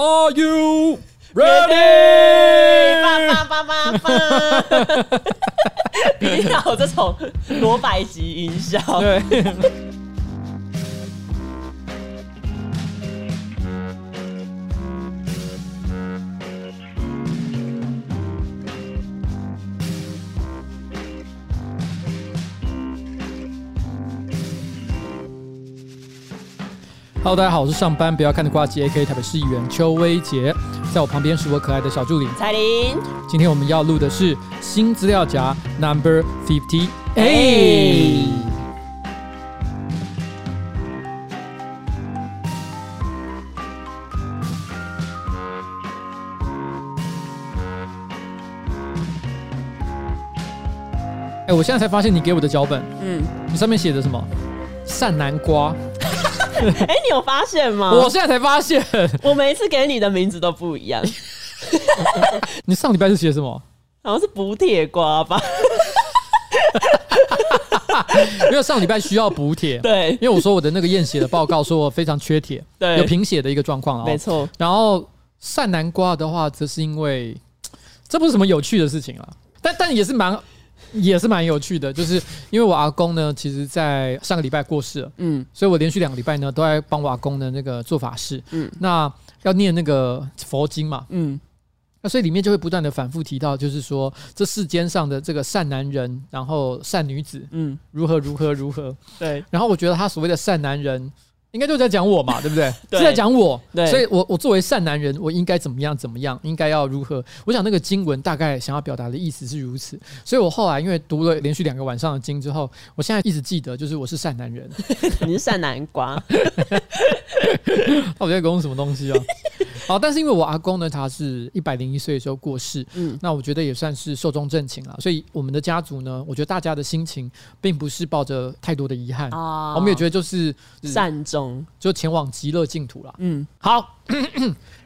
Are you ready？叭叭叭叭叭！一定要有这种罗百吉音效。对。Hello，大家好，我是上班不要看的瓜机 AK 台北市议员邱威杰，在我旁边是我可爱的小助理彩玲。今天我们要录的是新资料夹 Number Fifty Eight。哎，我现在才发现你给我的脚本，嗯，你上面写的什么？善南瓜。哎、欸，你有发现吗？我现在才发现，我每一次给你的名字都不一样。你上礼拜是写什么？好像是补铁瓜吧？因为上礼拜需要补铁，对，因为我说我的那个验血的报告说我非常缺铁，对，有贫血的一个状况啊，没错。然后善南瓜的话，则是因为这不是什么有趣的事情啊，但但也是蛮。也是蛮有趣的，就是因为我阿公呢，其实在上个礼拜过世了，嗯，所以我连续两个礼拜呢都在帮我阿公的那个做法事，嗯，那要念那个佛经嘛，嗯，那所以里面就会不断的反复提到，就是说这世间上的这个善男人，然后善女子，嗯，如何如何如何，对，然后我觉得他所谓的善男人。应该就在讲我嘛，对不对？对是在讲我，对，所以我我作为善男人，我应该怎么样怎么样，应该要如何？我想那个经文大概想要表达的意思是如此，所以我后来因为读了连续两个晚上的经之后，我现在一直记得，就是我是善男人。你是善南瓜？那我在讲什么东西啊？好，但是因为我阿公呢，他是一百零一岁的时候过世，嗯，那我觉得也算是寿终正寝了。所以我们的家族呢，我觉得大家的心情并不是抱着太多的遗憾啊，我们也觉得就是善终。就前往极乐净土了。嗯，好。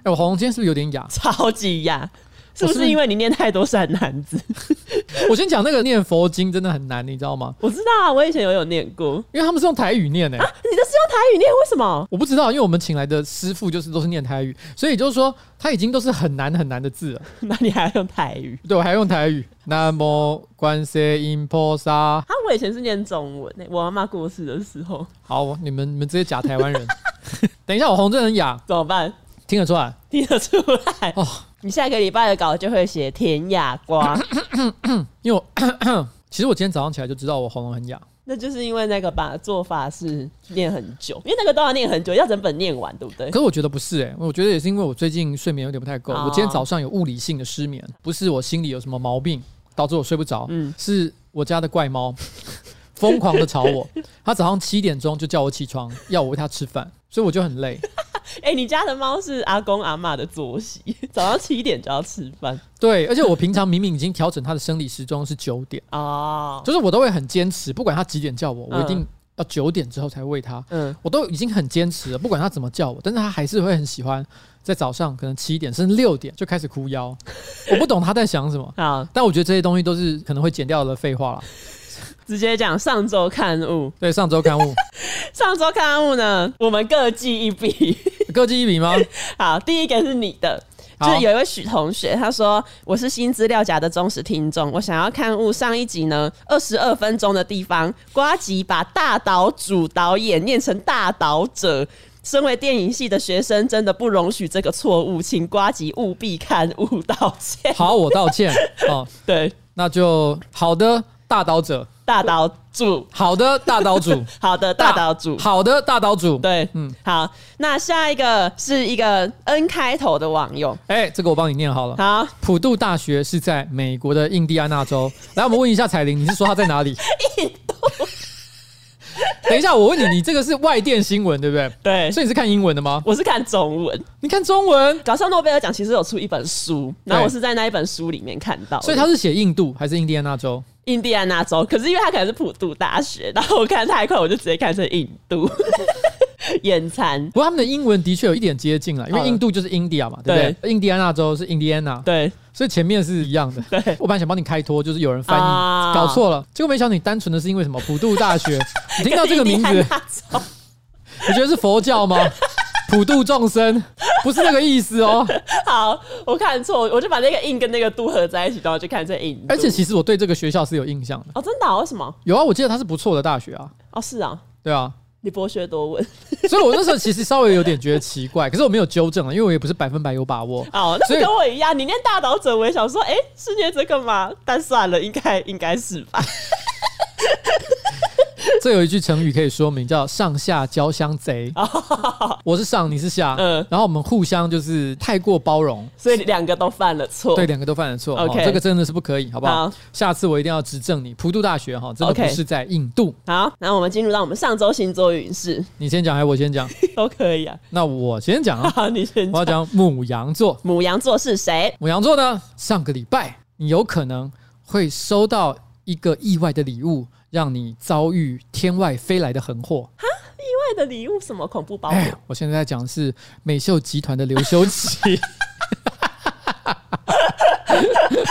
哎，我喉咙今天是不是有点哑？超级哑。是不是因为你念太多善男子？我先讲那个念佛经真的很难，你知道吗？我知道啊，我以前有有念过，因为他们是用台语念诶、欸啊。你的是用台语念，为什么？我不知道，因为我们请来的师傅就是都是念台语，所以就是说他已经都是很难很难的字了。那你还要用台语？对，我还要用台语。南无观世音菩萨。啊，我以前是念中文诶，我妈妈过世的时候。好，你们你们这些假台湾人，等一下我喉咙真的很哑，怎么办？听得出来，听得出来哦。你下个礼拜的稿就会写甜哑瓜，因为我 其实我今天早上起来就知道我喉咙很哑，那就是因为那个把做法是念很久，因为那个都要念很久，要整本念完，对不对？可是我觉得不是哎、欸，我觉得也是因为我最近睡眠有点不太够，我今天早上有物理性的失眠，不是我心里有什么毛病导致我睡不着，嗯，是我家的怪猫 疯狂的吵我，它早上七点钟就叫我起床，要我喂它吃饭，所以我就很累。哎、欸，你家的猫是阿公阿妈的作息，早上七点就要吃饭。对，而且我平常明明已经调整它的生理时钟是九点哦，就是我都会很坚持，不管它几点叫我，我一定要九点之后才喂它。嗯，我都已经很坚持了，不管它怎么叫我，但是它还是会很喜欢在早上可能七点甚至六点就开始哭腰。我不懂他在想什么 啊，但我觉得这些东西都是可能会剪掉的废话了。直接讲上周刊物，对，上周刊物，上周刊物呢，我们各记一笔，各记一笔吗？好，第一个是你的，就是有一位许同学，他说我是新资料夹的忠实听众，我想要刊物上一集呢，二十二分钟的地方，瓜吉把大岛主导演念成大岛者，身为电影系的学生，真的不容许这个错误，请瓜吉务必刊物道歉。好，我道歉。哦，对，那就好的，大岛者。大岛主，好的，大岛主，好的，大岛主，好的，大岛主，对，嗯，好，那下一个是一个 N 开头的网友，哎、欸，这个我帮你念好了，好，普渡大学是在美国的印第安纳州，来，我们问一下彩玲，你是说他在哪里？印度。等一下，我问你，你这个是外电新闻对不对？对，所以你是看英文的吗？我是看中文。你看中文？搞笑诺贝尔奖其实有出一本书，然后我是在那一本书里面看到，所以他是写印度还是印第安纳州？印第安纳州，可是因为他可能是普渡大学，然后我看太快，我就直接看成印度。眼馋，不过他们的英文的确有一点接近了，因为印度就是 India 嘛，对不对？印第安纳州是 Indiana，对，所以前面是一样的。对，我本来想帮你开脱，就是有人翻译、啊、搞错了，结果没想到你单纯的是因为什么？普渡大学，你听到这个名字，你觉得是佛教吗？普度众生，不是那个意思哦。好，我看错，我就把那个印跟那个度合在一起，然后就看这印。而且其实我对这个学校是有印象的。哦，真的、啊？为什么？有啊，我记得它是不错的大学啊。哦，是啊。对啊。你博学多闻，所以我那时候其实稍微有点觉得奇怪，可是我没有纠正啊，因为我也不是百分百有把握。哦，那跟我一样，你念大导者，我也想说，哎、欸，是念这个吗？但算了，应该应该是吧。这有一句成语可以说明，叫“上下交相贼”。我是上，你是下，嗯，然后我们互相就是太过包容，所以两个都犯了错。对，两个都犯了错。OK，这个真的是不可以，好不好？好，下次我一定要指正你。普渡大学哈，真的不是在印度。好，那我们进入到我们上周星座运势。你先讲还是我先讲？都可以啊。那我先讲啊。好，你先。我要讲母羊座。母羊座是谁？母羊座呢？上个礼拜你有可能会收到一个意外的礼物。让你遭遇天外飞来的横祸！哈，意外的礼物？什么恐怖包裹？我现在在讲的是美秀集团的刘修齐。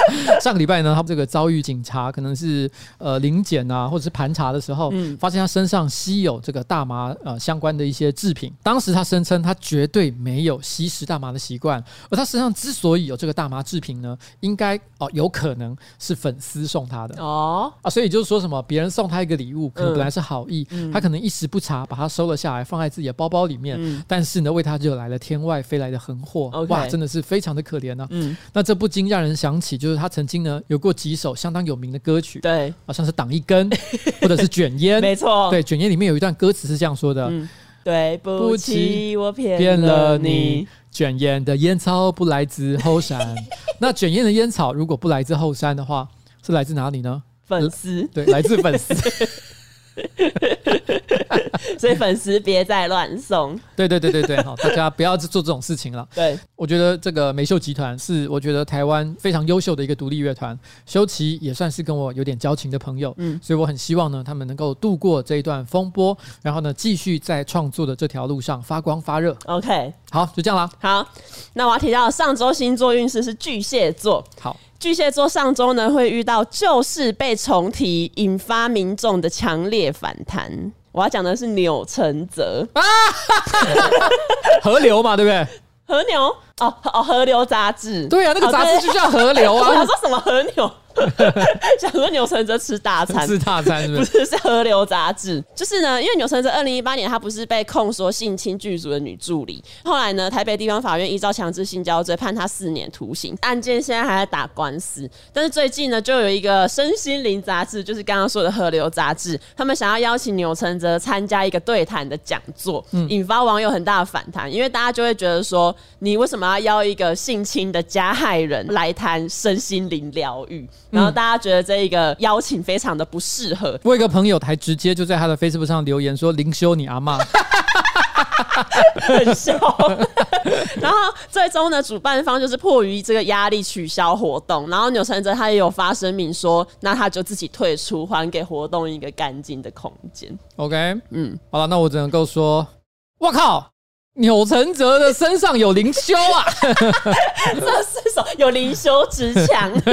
上个礼拜呢，他这个遭遇警察可能是呃临检啊，或者是盘查的时候，嗯、发现他身上吸有这个大麻呃相关的一些制品。当时他声称他绝对没有吸食大麻的习惯，而他身上之所以有这个大麻制品呢，应该哦、呃、有可能是粉丝送他的。哦。啊，所以就是说什么别人送他一个礼物，可能本来是好意，嗯、他可能一时不察把它收了下来，放在自己的包包里面，嗯、但是呢，为他惹来了天外飞来的横祸。哇，真的是非常的可怜呢、啊。嗯，那这不禁让人想起，就是他曾经呢有过几首相当有名的歌曲，对，好像是挡一根，或者是卷烟，没错，对，卷烟里面有一段歌词是这样说的：嗯、对不起，我骗了你，卷烟的烟草不来自后山。那卷烟的烟草如果不来自后山的话，是来自哪里呢？粉丝，对，来自粉丝。所以粉丝别再乱送。对对对对对，好，大家不要做这种事情了。对，我觉得这个美秀集团是我觉得台湾非常优秀的一个独立乐团，修齐也算是跟我有点交情的朋友，嗯，所以我很希望呢，他们能够度过这一段风波，然后呢，继续在创作的这条路上发光发热。OK，好，就这样啦。好，那我要提到上周星座运势是巨蟹座。好。巨蟹座上周呢，会遇到旧事被重提，引发民众的强烈反弹。我要讲的是钮承泽啊，河流嘛，对不对？河牛哦哦，河流杂志，对啊，那个杂志就叫河流啊。我想说什么河牛？想说钮承泽吃大餐，吃大餐是不是？不是，是河流杂志。就是呢，因为钮承泽二零一八年他不是被控说性侵剧组的女助理，后来呢，台北地方法院依照强制性交罪判他四年徒刑，案件现在还在打官司。但是最近呢，就有一个身心灵杂志，就是刚刚说的河流杂志，他们想要邀请钮承泽参加一个对谈的讲座，引发网友很大的反弹，因为大家就会觉得说，你为什么要邀一个性侵的加害人来谈身心灵疗愈？然后大家觉得这一个邀请非常的不适合。我有一个朋友还直接就在他的 Facebook 上留言说：“灵修你阿妈。”很笑。然后最终呢，主办方就是迫于这个压力取消活动。然后钮承泽他也有发声明说：“那他就自己退出，还给活动一个干净的空间。” OK，嗯，好了，那我只能够说，我靠。钮承泽的身上有灵修啊！这是什么？有灵修之强。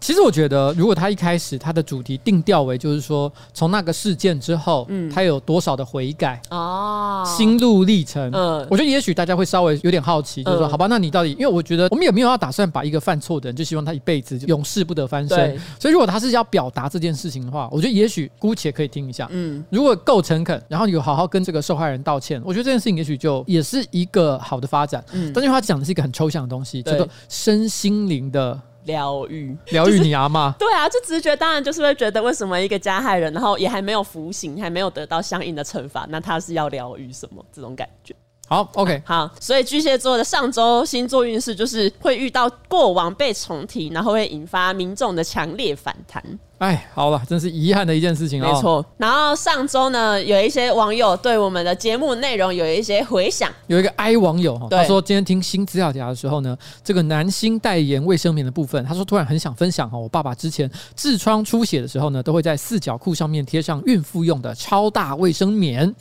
其实我觉得，如果他一开始他的主题定调为就是说，从那个事件之后，嗯，他有多少的悔改哦，心路历程，嗯，我觉得也许大家会稍微有点好奇，就是说，好吧，那你到底？因为我觉得我们也没有要打算把一个犯错的人，就希望他一辈子永世不得翻身。对所以如果他是要表达这件事情的话，我觉得也许姑且可以听一下，嗯，如果够诚恳，然后有好好跟这个受害人道歉，我觉得这件事情也许就也是一个好的发展。嗯，但是他讲的是一个很抽象的东西，叫做身心灵的。疗愈，疗愈你阿妈？对啊，就直觉当然就是会觉得，为什么一个加害人，然后也还没有服刑，还没有得到相应的惩罚，那他是要疗愈什么？这种感觉。好，OK，好，所以巨蟹座的上周星座运势就是会遇到过往被重提，然后会引发民众的强烈反弹。哎，好了，真是遗憾的一件事情啊、哦。没错。然后上周呢，有一些网友对我们的节目内容有一些回响。有一个 I 网友哈，他说今天听新资料夹的时候呢，这个男星代言卫生棉的部分，他说突然很想分享哈，我爸爸之前痔疮出血的时候呢，都会在四角裤上面贴上孕妇用的超大卫生棉。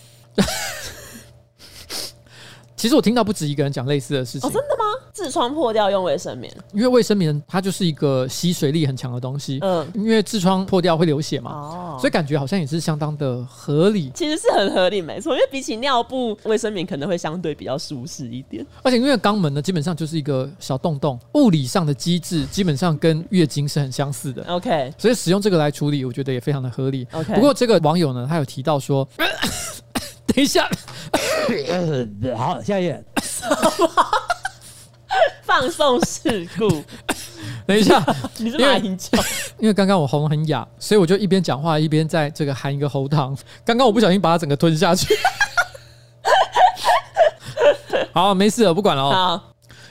其实我听到不止一个人讲类似的事情。哦，真的吗？痔疮破掉用卫生棉？因为卫生棉它就是一个吸水力很强的东西。嗯，因为痔疮破掉会流血嘛，哦，所以感觉好像也是相当的合理。其实是很合理，没错。因为比起尿布，卫生棉可能会相对比较舒适一点。而且因为肛门呢，基本上就是一个小洞洞，物理上的机制基本上跟月经是很相似的。OK，所以使用这个来处理，我觉得也非常的合理。OK，不过这个网友呢，他有提到说，等一下，好，下一页。放送事故。等一下，你是马英九？因为刚刚我喉咙很哑，所以我就一边讲话一边在这个含一个喉糖。刚刚我不小心把它整个吞下去。好，没事了，不管了。哦，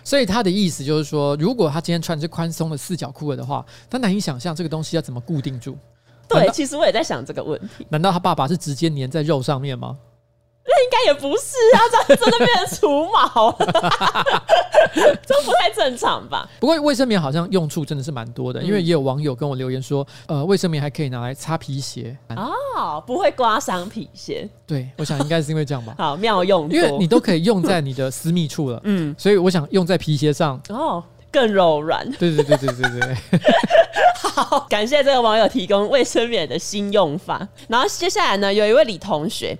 所以他的意思就是说，如果他今天穿是宽松的四角裤的话，他难以想象这个东西要怎么固定住。对，其实我也在想这个问题。难道他爸爸是直接粘在肉上面吗？那应该也不是啊，这真的变成除毛了，这不太正常吧？不过卫生棉好像用处真的是蛮多的，因为也有网友跟我留言说，呃，卫生棉还可以拿来擦皮鞋哦，不会刮伤皮鞋。对，我想应该是因为这样吧。好妙用，因为你都可以用在你的私密处了，嗯，所以我想用在皮鞋上哦，更柔软。对对对对对对。好，感谢这个网友提供卫生棉的新用法。然后接下来呢，有一位李同学。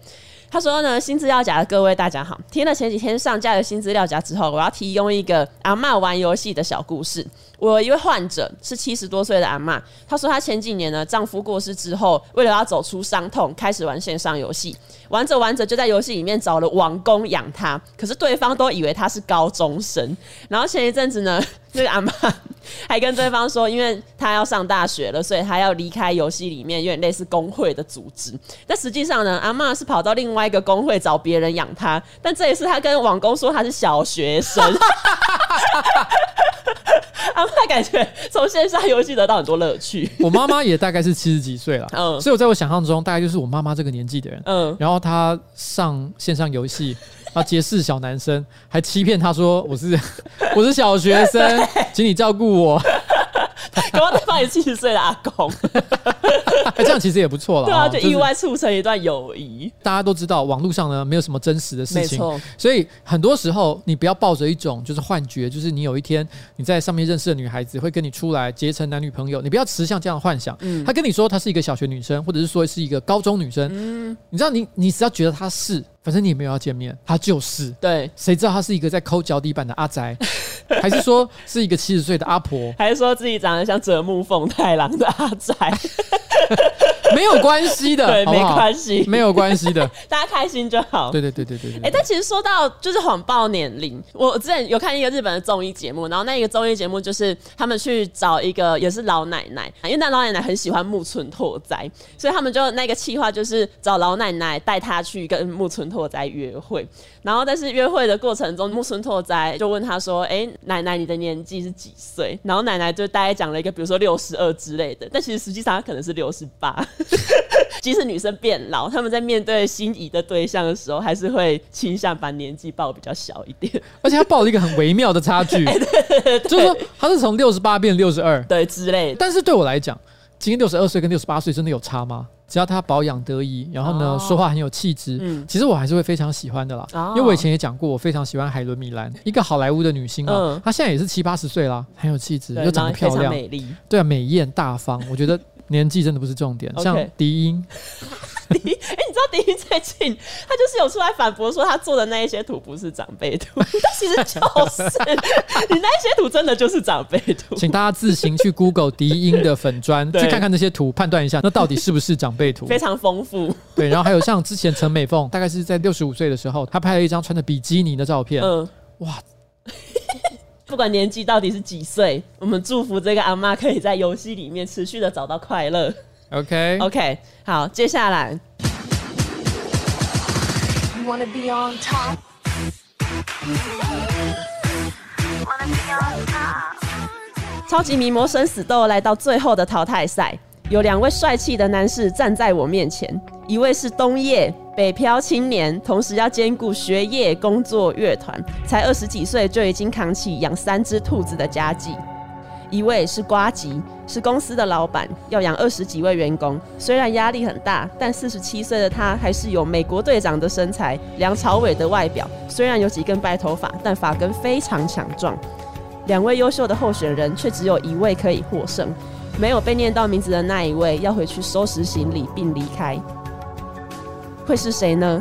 他说呢，新资料夹的各位大家好，听了前几天上架的新资料夹之后，我要提供一个阿嬷玩游戏的小故事。我有一位患者是七十多岁的阿嬷，她说她前几年呢，丈夫过世之后，为了要走出伤痛，开始玩线上游戏，玩着玩着就在游戏里面找了王公养她，可是对方都以为她是高中生。然后前一阵子呢，那个阿嬷 还跟对方说，因为她要上大学了，所以她要离开游戏里面，有点类似工会的组织。但实际上呢，阿嬷是跑到另外一个工会找别人养她。但这一次她跟网工说她是小学生。阿妈感觉从线上游戏得到很多乐趣。我妈妈也大概是七十几岁了，嗯，所以我在我想象中大概就是我妈妈这个年纪的人，嗯，然后她上线上游戏。啊！结识小男生，还欺骗他说我是我是小学生，请你照顾我。刚刚对方也七十岁的阿公，这样其实也不错了。对啊，就意外促成一段友谊。大家都知道，网络上呢没有什么真实的事情，所以很多时候你不要抱着一种就是幻觉，就是你有一天你在上面认识的女孩子会跟你出来结成男女朋友，你不要持像这样的幻想。嗯，他跟你说她是一个小学女生，或者是说是一个高中女生，嗯，你知道你你只要觉得她是。反正你也没有要见面，他就是。对，谁知道他是一个在抠脚底板的阿宅，还是说是一个七十岁的阿婆，还是说自己长得像折木奉太郎的阿宅？没有关系的，对，好好没关系，没有关系的，大家开心就好。对对对对对对。哎、欸，但其实说到就是谎报年龄，我之前有看一个日本的综艺节目，然后那个综艺节目就是他们去找一个也是老奶奶，因为那老奶奶很喜欢木村拓哉，所以他们就那个企划就是找老奶奶带她去跟木村拓哉约会，然后但是约会的过程中，木村拓哉就问他说：“哎、欸，奶奶你的年纪是几岁？”然后奶奶就大概讲了一个，比如说六十二之类的，但其实实际上她可能是六十八。即使女生变老，他们在面对心仪的对象的时候，还是会倾向把年纪报比较小一点。而且他报了一个很微妙的差距，就是说他是从六十八变六十二，对之类的。但是对我来讲，今天六十二岁跟六十八岁真的有差吗？只要他保养得宜，然后呢、哦、说话很有气质，嗯，其实我还是会非常喜欢的啦。哦、因为我以前也讲过，我非常喜欢海伦米兰，一个好莱坞的女星啊，嗯、她现在也是七八十岁啦，很有气质，又长得漂亮，美丽，对啊，美艳大方，我觉得。年纪真的不是重点，像迪英，迪，哎，你知道迪英最近他就是有出来反驳说他做的那一些图不是长辈图，但其实就是你那一些图真的就是长辈图，请大家自行去 Google 迪英的粉砖去看看那些图，判断一下那到底是不是长辈图，非常丰富。对，然后还有像之前陈美凤，大概是在六十五岁的时候，她拍了一张穿着比基尼的照片，嗯，哇。不管年纪到底是几岁，我们祝福这个阿妈可以在游戏里面持续的找到快乐。OK OK，好，接下来。超级名模生死斗来到最后的淘汰赛，有两位帅气的男士站在我面前，一位是冬叶。北漂青年，同时要兼顾学业、工作、乐团，才二十几岁就已经扛起养三只兔子的家计。一位是瓜吉，是公司的老板，要养二十几位员工。虽然压力很大，但四十七岁的他还是有美国队长的身材、梁朝伟的外表。虽然有几根白头发，但发根非常强壮。两位优秀的候选人，却只有一位可以获胜。没有被念到名字的那一位，要回去收拾行李并离开。会是谁呢？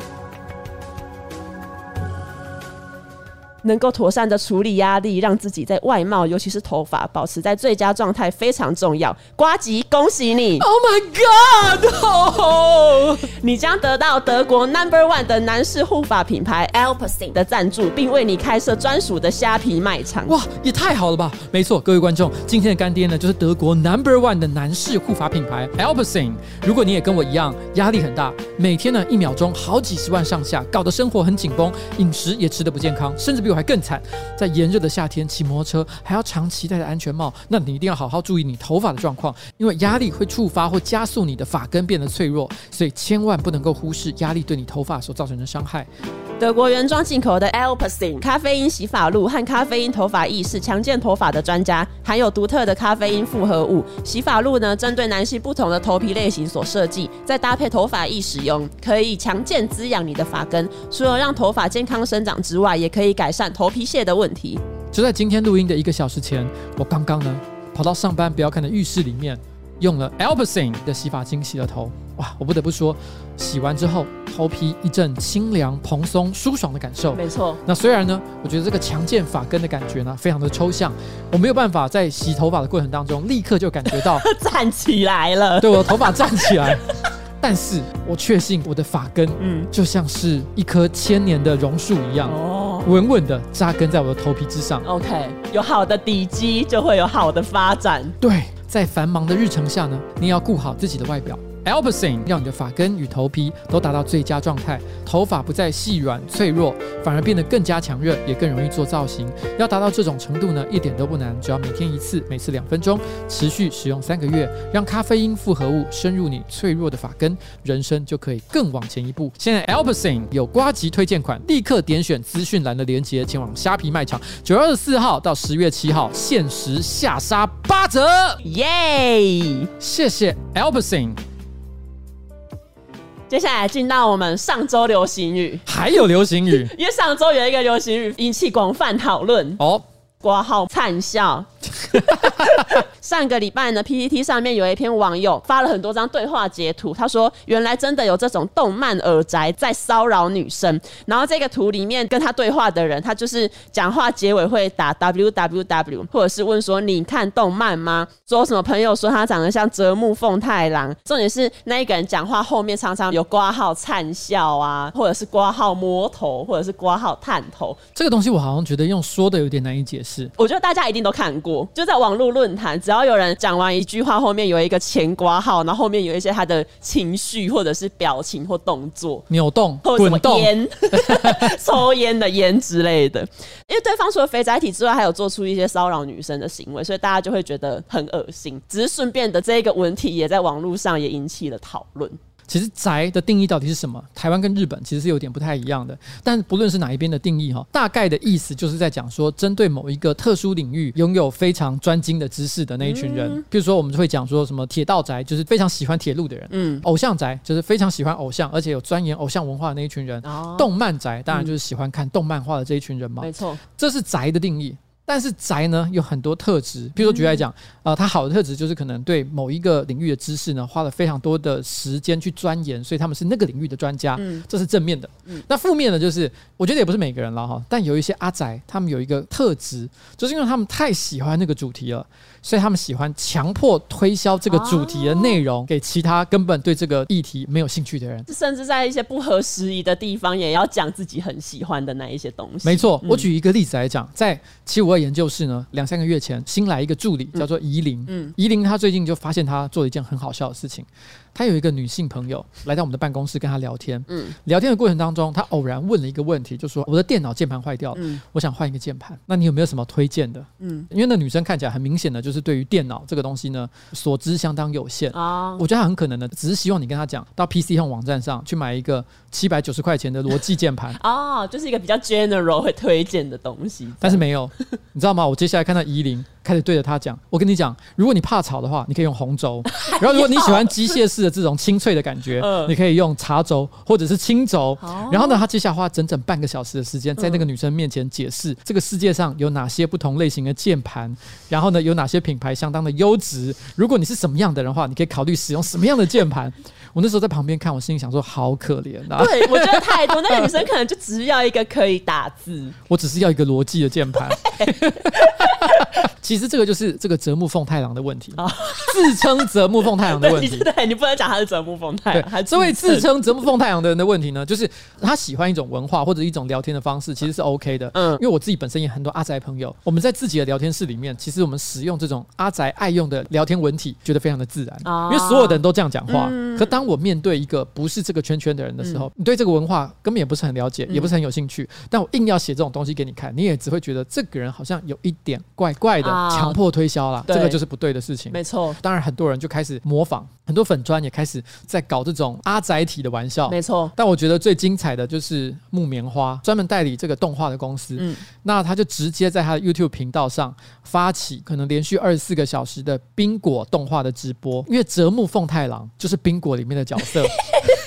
能够妥善的处理压力，让自己在外貌，尤其是头发，保持在最佳状态非常重要。瓜吉，恭喜你！Oh my god！Oh! 你将得到德国 Number One 的男士护发品牌 Alpacin 的赞助，并为你开设专属的虾皮卖场。哇，也太好了吧！没错，各位观众，今天的干爹呢，就是德国 Number One 的男士护发品牌 Alpacin。如果你也跟我一样压力很大，每天呢一秒钟好几十万上下，搞得生活很紧绷，饮食也吃得不健康，甚至比我还更惨，在炎热的夏天骑摩托车还要长期戴着安全帽，那你一定要好好注意你头发的状况，因为压力会触发或加速你的发根变得脆弱，所以千万不能够忽视压力对你头发所造成的伤害。德国原装进口的 Alpecin 咖啡因洗发露和咖啡因头发液是强健头发的专家，含有独特的咖啡因复合物。洗发露呢，针对男性不同的头皮类型所设计，再搭配头发液使用，可以强健滋养你的发根。除了让头发健康生长之外，也可以改善善头皮屑的问题。就在今天录音的一个小时前，我刚刚呢跑到上班不要看的浴室里面，用了 Alpecin 的洗发精洗了头。哇，我不得不说，洗完之后头皮一阵清凉、蓬松、舒爽的感受。没错。那虽然呢，我觉得这个强健发根的感觉呢，非常的抽象，我没有办法在洗头发的过程当中立刻就感觉到 站起来了。对，我的头发站起来。但是我确信我的发根，嗯，就像是一棵千年的榕树一样，哦，稳稳的扎根在我的头皮之上。OK，有好的底基，就会有好的发展。对，在繁忙的日程下呢，你要顾好自己的外表。Alpecin 让你的发根与头皮都达到最佳状态，头发不再细软脆弱，反而变得更加强韧，也更容易做造型。要达到这种程度呢，一点都不难，只要每天一次，每次两分钟，持续使用三个月，让咖啡因复合物深入你脆弱的发根，人生就可以更往前一步。现在 Alpecin 有瓜吉推荐款，立刻点选资讯栏的链接，前往虾皮卖场，九月二十四号到十月七号限时下杀八折，耶！谢谢 Alpecin。接下来进到我们上周流行语，还有流行语，因为上周有一个流行语引起广泛讨论。哦，挂号灿笑。上个礼拜呢 PPT 上面有一篇网友发了很多张对话截图，他说原来真的有这种动漫耳宅在骚扰女生。然后这个图里面跟他对话的人，他就是讲话结尾会打 www，或者是问说你看动漫吗？说什么朋友说他长得像泽木奉太郎。重点是那一个人讲话后面常常有挂号灿笑啊，或者是挂号摸头，或者是挂号探头。这个东西我好像觉得用说的有点难以解释。我觉得大家一定都看过。就在网络论坛，只要有人讲完一句话，后面有一个前括号，然后后面有一些他的情绪或者是表情或动作扭动、或者什么烟、抽烟的烟之类的。因为对方除了肥宅体之外，还有做出一些骚扰女生的行为，所以大家就会觉得很恶心。只是顺便的这个文体也在网络上也引起了讨论。其实宅的定义到底是什么？台湾跟日本其实是有点不太一样的。但不论是哪一边的定义哈，大概的意思就是在讲说，针对某一个特殊领域拥有非常专精的知识的那一群人。比如说，我们就会讲说什么铁道宅，就是非常喜欢铁路的人。嗯，偶像宅就是非常喜欢偶像，而且有钻研偶像文化的那一群人。哦，动漫宅当然就是喜欢看动漫画的这一群人嘛。没错，这是宅的定义。但是宅呢，有很多特质，比如说举例来讲，啊、呃，他好的特质就是可能对某一个领域的知识呢，花了非常多的时间去钻研，所以他们是那个领域的专家，嗯，这是正面的。嗯，那负面的就是，我觉得也不是每个人了哈，但有一些阿宅，他们有一个特质，就是因为他们太喜欢那个主题了。所以他们喜欢强迫推销这个主题的内容给其他根本对这个议题没有兴趣的人，甚至在一些不合时宜的地方也要讲自己很喜欢的那一些东西。没错，我举一个例子来讲，在七五二研究室呢，两三个月前新来一个助理叫做怡玲，嗯，怡玲她最近就发现她做了一件很好笑的事情。他有一个女性朋友来到我们的办公室跟他聊天，嗯，聊天的过程当中，他偶然问了一个问题，就说我的电脑键盘坏掉了，嗯，我想换一个键盘，那你有没有什么推荐的？嗯，因为那女生看起来很明显的就是对于电脑这个东西呢，所知相当有限。啊，我觉得她很可能呢，只是希望你跟他讲到 PC Home 网站上去买一个七百九十块钱的罗技键盘 哦，就是一个比较 general 会推荐的东西，但是没有，你知道吗？我接下来看到怡琳开始对着他讲：“我跟你讲，如果你怕吵的话，你可以用红轴；然后如果你喜欢机械式的这种清脆的感觉，你可以用茶轴或者是青轴。然后呢，他接下来花整整半个小时的时间，在那个女生面前解释这个世界上有哪些不同类型的键盘，然后呢，有哪些品牌相当的优质。如果你是什么样的人的话，你可以考虑使用什么样的键盘。”我那时候在旁边看，我心里想说：“好可怜啊！”对，我觉得太多，那个女生可能就只是要一个可以打字，我只是要一个逻辑的键盘。其实这个就是这个泽木奉太郎的问题，自称泽木奉太郎的问题。对，你不能讲他是泽木奉太郎。这位自称泽木奉太郎的人的问题呢，就是他喜欢一种文化或者一种聊天的方式，其实是 OK 的。嗯，因为我自己本身也很多阿宅朋友，我们在自己的聊天室里面，其实我们使用这种阿宅爱用的聊天文体，觉得非常的自然。因为所有的人都这样讲话。可当我面对一个不是这个圈圈的人的时候，你对这个文化根本也不是很了解，也不是很有兴趣，但我硬要写这种东西给你看，你也只会觉得这个人好像有一点怪怪的，强迫推销了，这个就是不对的事情。没错，当然很多人就开始模仿，很多粉砖也开始在搞这种阿宅体的玩笑。没错，但我觉得最精彩的就是木棉花，专门代理这个动画的公司。嗯，那他就直接在他的 YouTube 频道上发起可能连续二十四个小时的冰果动画的直播，因为折木奉太郎就是冰果里面的角色。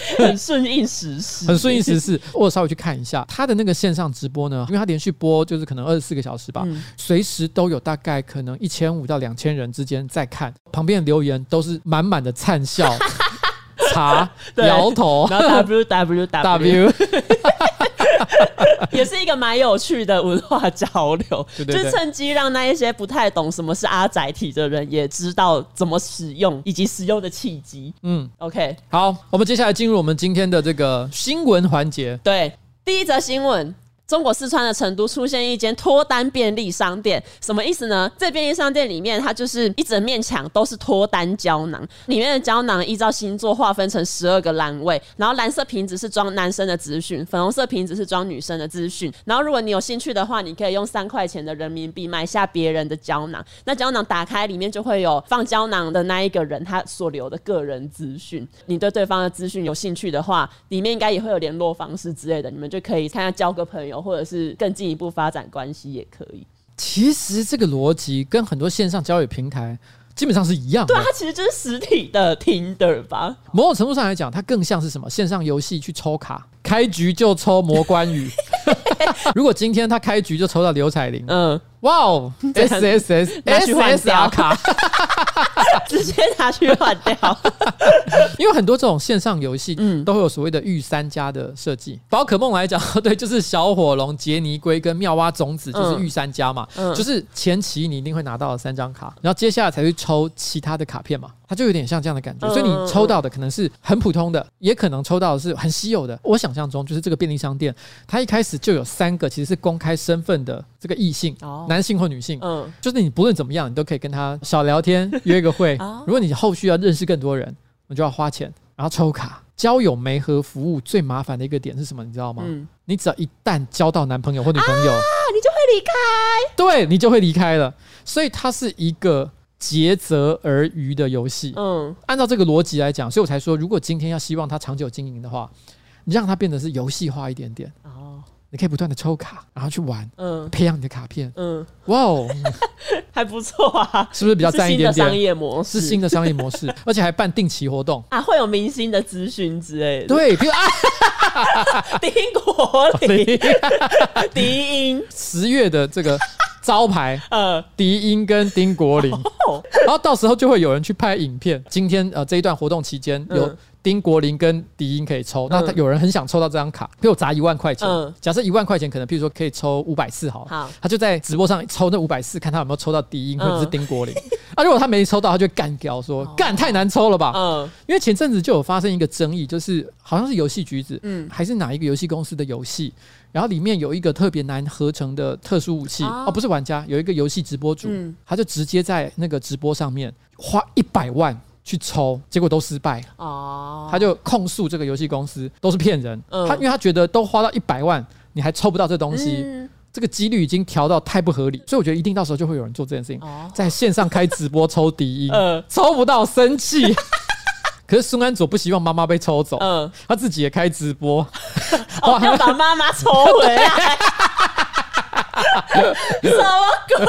很顺应时事，很顺应时事。我稍微去看一下他的那个线上直播呢，因为他连续播就是可能二十四个小时吧，随时都有大概可能一千五到两千人之间在看，旁边的留言都是满满的灿笑、茶、摇头，然后 W W W。也是一个蛮有趣的文化交流，就趁机让那一些不太懂什么是阿宅体的人也知道怎么使用以及使用的契机。嗯，OK，好，我们接下来进入我们今天的这个新闻环节。对，第一则新闻。中国四川的成都出现一间脱单便利商店，什么意思呢？这便利商店里面，它就是一整面墙都是脱单胶囊，里面的胶囊依照星座划分成十二个栏位，然后蓝色瓶子是装男生的资讯，粉红色瓶子是装女生的资讯。然后如果你有兴趣的话，你可以用三块钱的人民币买下别人的胶囊，那胶囊打开里面就会有放胶囊的那一个人他所留的个人资讯。你对对方的资讯有兴趣的话，里面应该也会有联络方式之类的，你们就可以看下交个朋友。或者是更进一步发展关系也可以。其实这个逻辑跟很多线上交友平台基本上是一样的。对，它其实就是实体的 Tinder 吧。某种程度上来讲，它更像是什么？线上游戏去抽卡，开局就抽魔关羽。如果今天他开局就抽到刘彩玲，嗯。哇哦，S S S 拿去换掉卡，直接拿去换掉。因为很多这种线上游戏，嗯，都会有所谓的御三家的设计。宝可梦来讲，对，就是小火龙、杰尼龟跟妙蛙种子，就是御三家嘛。嗯，就是前期你一定会拿到三张卡，然后接下来才去抽其他的卡片嘛。它就有点像这样的感觉，所以你抽到的可能是很普通的，也可能抽到的是很稀有的。我想象中就是这个便利商店，它一开始就有三个其实是公开身份的这个异性。男性或女性，嗯，就是你不论怎么样，你都可以跟他少聊天，约一个会。如果你后续要认识更多人，你就要花钱，然后抽卡。交友媒合服务最麻烦的一个点是什么？你知道吗？嗯，你只要一旦交到男朋友或女朋友，啊，你就会离开。对，你就会离开了。所以它是一个竭泽而渔的游戏。嗯，按照这个逻辑来讲，所以我才说，如果今天要希望它长久经营的话，你让它变得是游戏化一点点。哦。你可以不断的抽卡，然后去玩，嗯，培养你的卡片，嗯，哇哦，还不错啊，是不是比较赞一点点？商业模式。是新的商业模式，而且还办定期活动。啊，会有明星的咨询之类的，对，比如啊，丁国林、迪英，十月的这个招牌，呃，迪英跟丁国林，然后到时候就会有人去拍影片。今天呃这一段活动期间有。丁国林跟迪英可以抽，那他有人很想抽到这张卡，给我砸一万块钱。假设一万块钱可能，譬如说可以抽五百次好了，好，他就在直播上抽那五百次，看他有没有抽到迪英或者是丁国林。啊，如果他没抽到，他就干掉说干太难抽了吧。嗯，因为前阵子就有发生一个争议，就是好像是游戏橘子，嗯，还是哪一个游戏公司的游戏，然后里面有一个特别难合成的特殊武器，哦，不是玩家，有一个游戏直播主，他就直接在那个直播上面花一百万。去抽，结果都失败。哦，他就控诉这个游戏公司都是骗人。他因为他觉得都花到一百万，你还抽不到这东西，这个几率已经调到太不合理。所以我觉得一定到时候就会有人做这件事情，在线上开直播抽第一，抽不到生气。可是孙安佐不希望妈妈被抽走，嗯，他自己也开直播，哦，要把妈妈抽回来，什么鬼？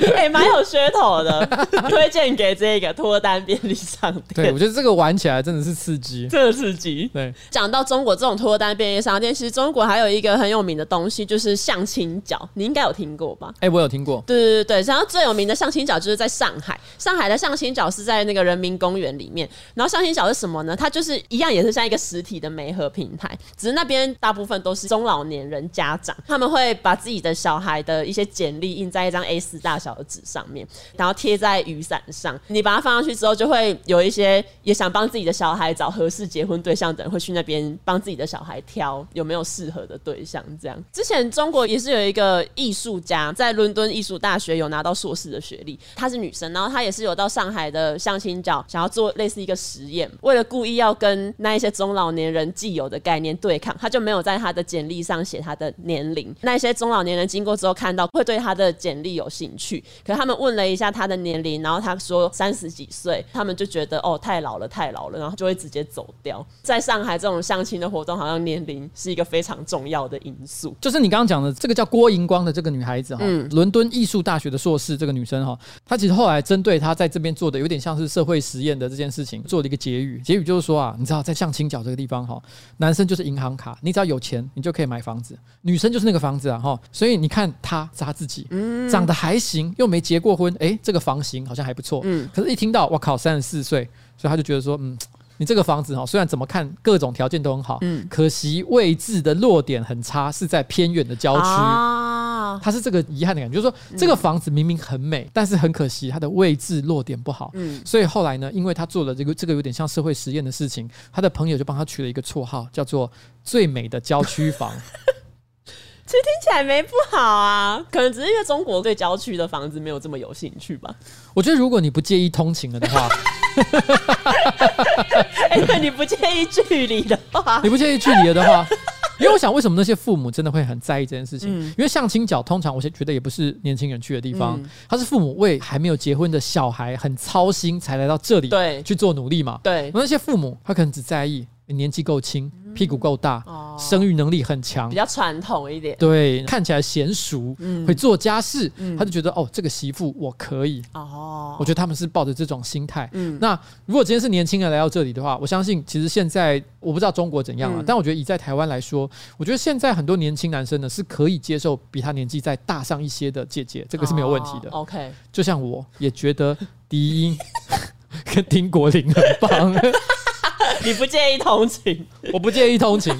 哎、欸，蛮有噱头的，推荐给这个脱单便利商店。对，我觉得这个玩起来真的是刺激，真的刺激。对，讲到中国这种脱单便利商店，其实中国还有一个很有名的东西，就是相亲角，你应该有听过吧？哎、欸，我有听过。对对对对，然后最有名的相亲角就是在上海，上海的相亲角是在那个人民公园里面。然后相亲角是什么呢？它就是一样，也是像一个实体的媒合平台，只是那边大部分都是中老年人家长，他们会把自己的小孩的一些简历印在一张 A 四大小的纸上面，然后贴在雨伞上。你把它放上去之后，就会有一些也想帮自己的小孩找合适结婚对象的人会去那边帮自己的小孩挑有没有适合的对象。这样，之前中国也是有一个艺术家在伦敦艺术大学有拿到硕士的学历，她是女生，然后她也是有到上海的相亲角想要做类似一个实验，为了故意要跟那一些中老年人既有的概念对抗，她就没有在她的简历上写她的年龄。那一些中老年人经过之后看到会对他的简历有兴趣，可他们问了一下他的年龄，然后他说三十几岁，他们就觉得哦太老了太老了，然后就会直接走掉。在上海这种相亲的活动，好像年龄是一个非常重要的因素。就是你刚刚讲的这个叫郭荧光的这个女孩子哈，嗯，伦敦艺术大学的硕士，这个女生哈，她其实后来针对她在这边做的有点像是社会实验的这件事情，做了一个结语。结语就是说啊，你知道在相亲角这个地方哈，男生就是银行卡，你只要有钱，你就可以买房子；女生就是那个房子啊哈。所以你看他是她自己，长得还行，又没结过婚，哎，这个房型好像还不错。嗯，可是一听到我靠，三十四岁，所以他就觉得说，嗯。你这个房子哈，虽然怎么看各种条件都很好，嗯，可惜位置的落点很差，是在偏远的郊区。啊，它是这个遗憾的感觉，就是说这个房子明明很美，但是很可惜它的位置落点不好。嗯，所以后来呢，因为他做了这个这个有点像社会实验的事情，他的朋友就帮他取了一个绰号，叫做“最美的郊区房”。其实听起来没不好啊，可能只是因为中国对郊区的房子没有这么有兴趣吧。我觉得如果你不介意通勤了的话，因为你不介意距离的话，你不介意距离了的话，因为我想为什么那些父母真的会很在意这件事情？嗯、因为相亲角通常我觉得也不是年轻人去的地方，他、嗯、是父母为还没有结婚的小孩很操心才来到这里，对，去做努力嘛。对，那些父母他可能只在意。年纪够轻，屁股够大，哦、生育能力很强，比较传统一点。对，看起来娴熟，嗯、会做家事，嗯、他就觉得哦，这个媳妇我可以。哦，我觉得他们是抱着这种心态。嗯，那如果今天是年轻人来到这里的话，我相信其实现在我不知道中国怎样了，嗯、但我觉得以在台湾来说，我觉得现在很多年轻男生呢是可以接受比他年纪再大上一些的姐姐，这个是没有问题的。哦、OK，就像我也觉得第一 跟丁国林很棒。你不介意同情？我不介意同情。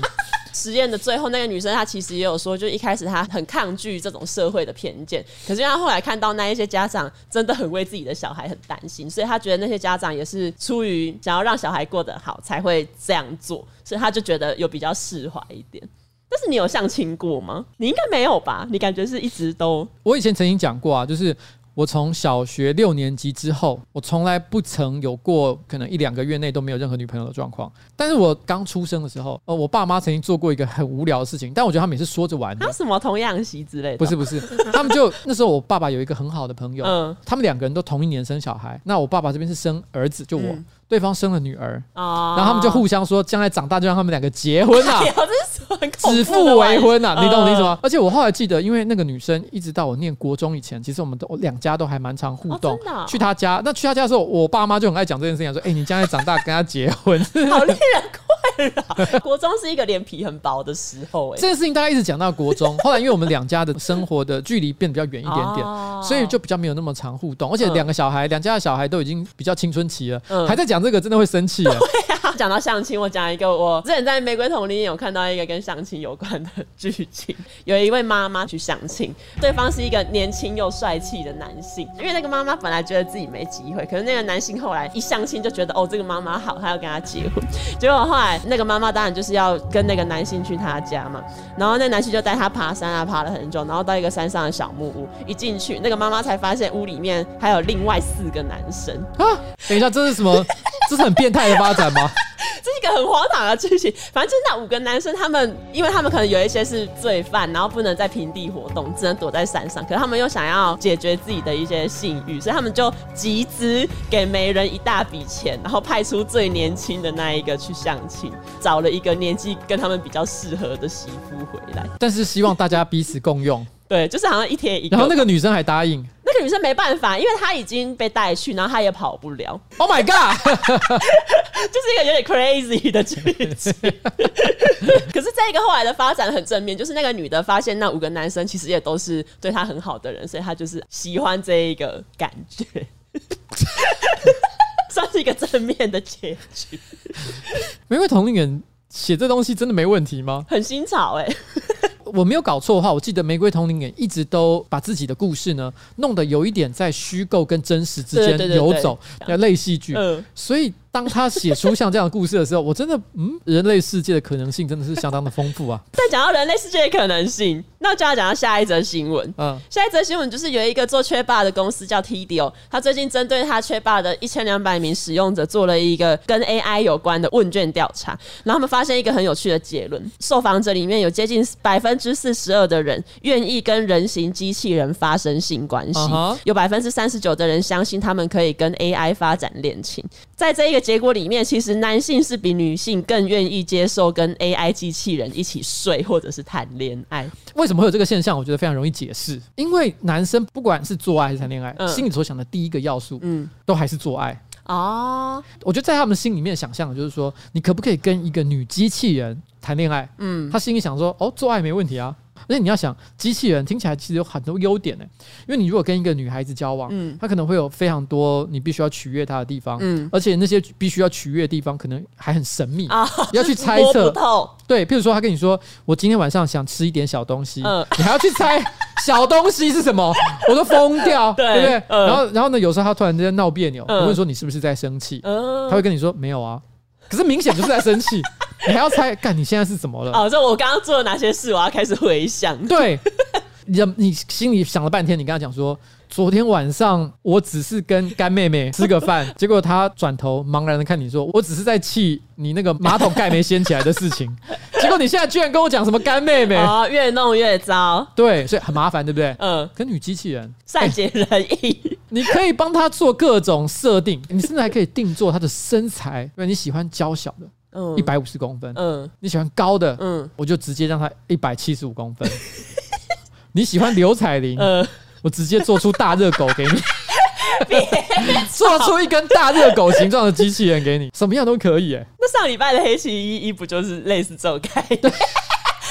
实验的最后，那个女生她其实也有说，就一开始她很抗拒这种社会的偏见，可是她后来看到那一些家长真的很为自己的小孩很担心，所以她觉得那些家长也是出于想要让小孩过得好才会这样做，所以她就觉得有比较释怀一点。但是你有相亲过吗？你应该没有吧？你感觉是一直都……我以前曾经讲过啊，就是。我从小学六年级之后，我从来不曾有过可能一两个月内都没有任何女朋友的状况。但是我刚出生的时候，呃，我爸妈曾经做过一个很无聊的事情，但我觉得他们也是说着玩的。有什么童养媳之类的？不是不是，他们就那时候我爸爸有一个很好的朋友，嗯，他们两个人都同一年生小孩。那我爸爸这边是生儿子，就我。嗯对方生了女儿，然后他们就互相说，将来长大就让他们两个结婚啊，指腹为婚啊，你懂我的意思吗？而且我后来记得，因为那个女生一直到我念国中以前，其实我们都两家都还蛮常互动。去他家，那去他家的时候，我爸妈就很爱讲这件事情，说：“哎，你将来长大跟他结婚，好令人困扰。”国中是一个脸皮很薄的时候，哎，这件事情大概一直讲到国中。后来因为我们两家的生活的距离变得比较远一点点，所以就比较没有那么常互动。而且两个小孩，两家的小孩都已经比较青春期了，还在讲。这个真的会生气啊！讲到相亲，我讲一个，我之前在《玫瑰桶》里》有看到一个跟相亲有关的剧情。有一位妈妈去相亲，对方是一个年轻又帅气的男性。因为那个妈妈本来觉得自己没机会，可是那个男性后来一相亲就觉得哦，这个妈妈好，他要跟他结婚。结果后来那个妈妈当然就是要跟那个男性去他家嘛，然后那男性就带他爬山啊，爬了很久，然后到一个山上的小木屋，一进去那个妈妈才发现屋里面还有另外四个男生啊！等一下，这是什么？这是很变态的发展吗？这是一个很荒唐的剧情。反正就是那五个男生，他们因为他们可能有一些是罪犯，然后不能在平地活动，只能躲在山上。可是他们又想要解决自己的一些性欲，所以他们就集资给媒人一大笔钱，然后派出最年轻的那一个去相亲，找了一个年纪跟他们比较适合的媳妇回来。但是希望大家彼此共用。对，就是好像一天一个。然后那个女生还答应。那个女生没办法，因为她已经被带去，然后她也跑不了。Oh my god！就是一个有点 crazy 的剧情。可是这个后来的发展很正面，就是那个女的发现那五个男生其实也都是对她很好的人，所以她就是喜欢这一个感觉，算是一个正面的结局。玫瑰同龄人写这东西真的没问题吗？很新潮哎、欸。我没有搞错的话，我记得《玫瑰同龄人一直都把自己的故事呢弄得有一点在虚构跟真实之间游走，要类戏剧。嗯，所以。当他写出像这样的故事的时候，我真的嗯，人类世界的可能性真的是相当的丰富啊！再讲到人类世界的可能性，那就要讲到下一则新闻。嗯，下一则新闻就是有一个做缺霸的公司叫 TDO，他最近针对他缺霸的一千两百名使用者做了一个跟 AI 有关的问卷调查，然后他们发现一个很有趣的结论：受访者里面有接近百分之四十二的人愿意跟人形机器人发生性关系，uh huh. 有百分之三十九的人相信他们可以跟 AI 发展恋情，在这一个。结果里面，其实男性是比女性更愿意接受跟 AI 机器人一起睡或者是谈恋爱。为什么会有这个现象？我觉得非常容易解释，因为男生不管是做爱还是谈恋爱，嗯、心里所想的第一个要素，嗯，都还是做爱。哦，我觉得在他们心里面想象的就是说，你可不可以跟一个女机器人谈恋爱？嗯，他心里想说，哦，做爱没问题啊。而且你要想，机器人听起来其实有很多优点呢。因为你如果跟一个女孩子交往，嗯，她可能会有非常多你必须要取悦她的地方，嗯，而且那些必须要取悦的地方可能还很神秘啊，要去猜测。对，譬如说，他跟你说，我今天晚上想吃一点小东西，嗯，你还要去猜小东西是什么，我都疯掉，对不对？然后，然后呢，有时候他突然之间闹别扭，我问说你是不是在生气？嗯，他会跟你说没有啊，可是明显就是在生气。你还要猜？干，你现在是怎么了？哦，就我刚刚做了哪些事？我要开始回想。对，你你心里想了半天，你跟他讲说，昨天晚上我只是跟干妹妹吃个饭，结果她转头茫然的看你说，我只是在气你那个马桶盖没掀起来的事情。结果你现在居然跟我讲什么干妹妹？哦，越弄越糟。对，所以很麻烦，对不对？嗯。跟女机器人善解人意，欸，你可以帮他做各种设定，你甚至还可以定做他的身材，因为你喜欢娇小的。嗯，一百五十公分。嗯，你喜欢高的，嗯，我就直接让他一百七十五公分。你喜欢刘彩玲，嗯，我直接做出大热狗给你，做出一根大热狗形状的机器人给你，什么样都可以。哎，那上礼拜的黑崎一一不就是类似这种概念？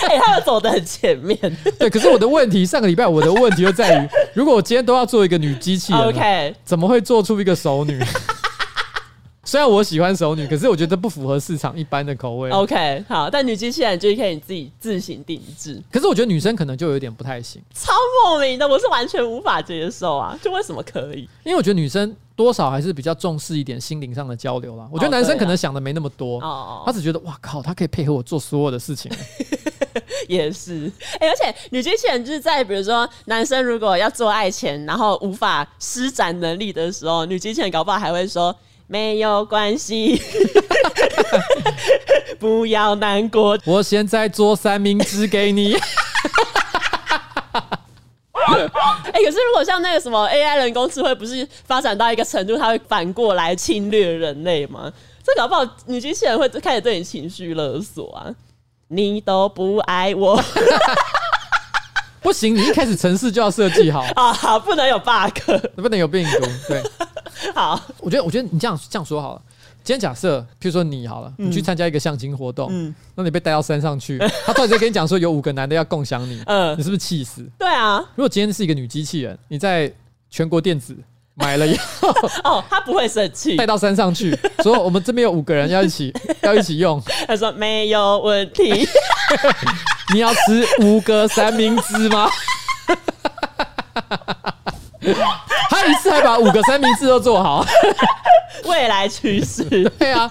哎，他们走的很前面。对，可是我的问题，上个礼拜我的问题就在于，如果我今天都要做一个女机器人，OK，怎么会做出一个熟女？虽然我喜欢熟女，可是我觉得不符合市场一般的口味。OK，好，但女机器人就可以自己自行定制。可是我觉得女生可能就有点不太行，超莫名的，我是完全无法接受啊！就为什么可以？因为我觉得女生多少还是比较重视一点心灵上的交流啦。我觉得男生可能想的没那么多，哦，他只觉得哇靠，他可以配合我做所有的事情。也是，哎、欸，而且女机器人就是在比如说男生如果要做爱前，然后无法施展能力的时候，女机器人搞不好还会说。没有关系，不要难过。我现在做三明治给你。哎、欸，可是如果像那个什么 AI 人工智慧，不是发展到一个程度，它会反过来侵略人类吗？这搞不好女机器人会开始对你情绪勒索啊！你都不爱我，不行，你一开始程式就要设计好啊，好，不能有 bug，不能有病毒，对。好，我觉得，我觉得你这样这样说好了。今天假设，譬如说你好了，你去参加一个相亲活动，嗯，那你被带到山上去，他突然间跟你讲说有五个男的要共享你，嗯，你是不是气死？对啊。如果今天是一个女机器人，你在全国电子买了以后，哦，他不会生气，带到山上去，说我们这边有五个人要一起要一起用，他说没有问题。你要吃五个三明治吗？他一次还把五个三明治都做好，未来趋势。对啊，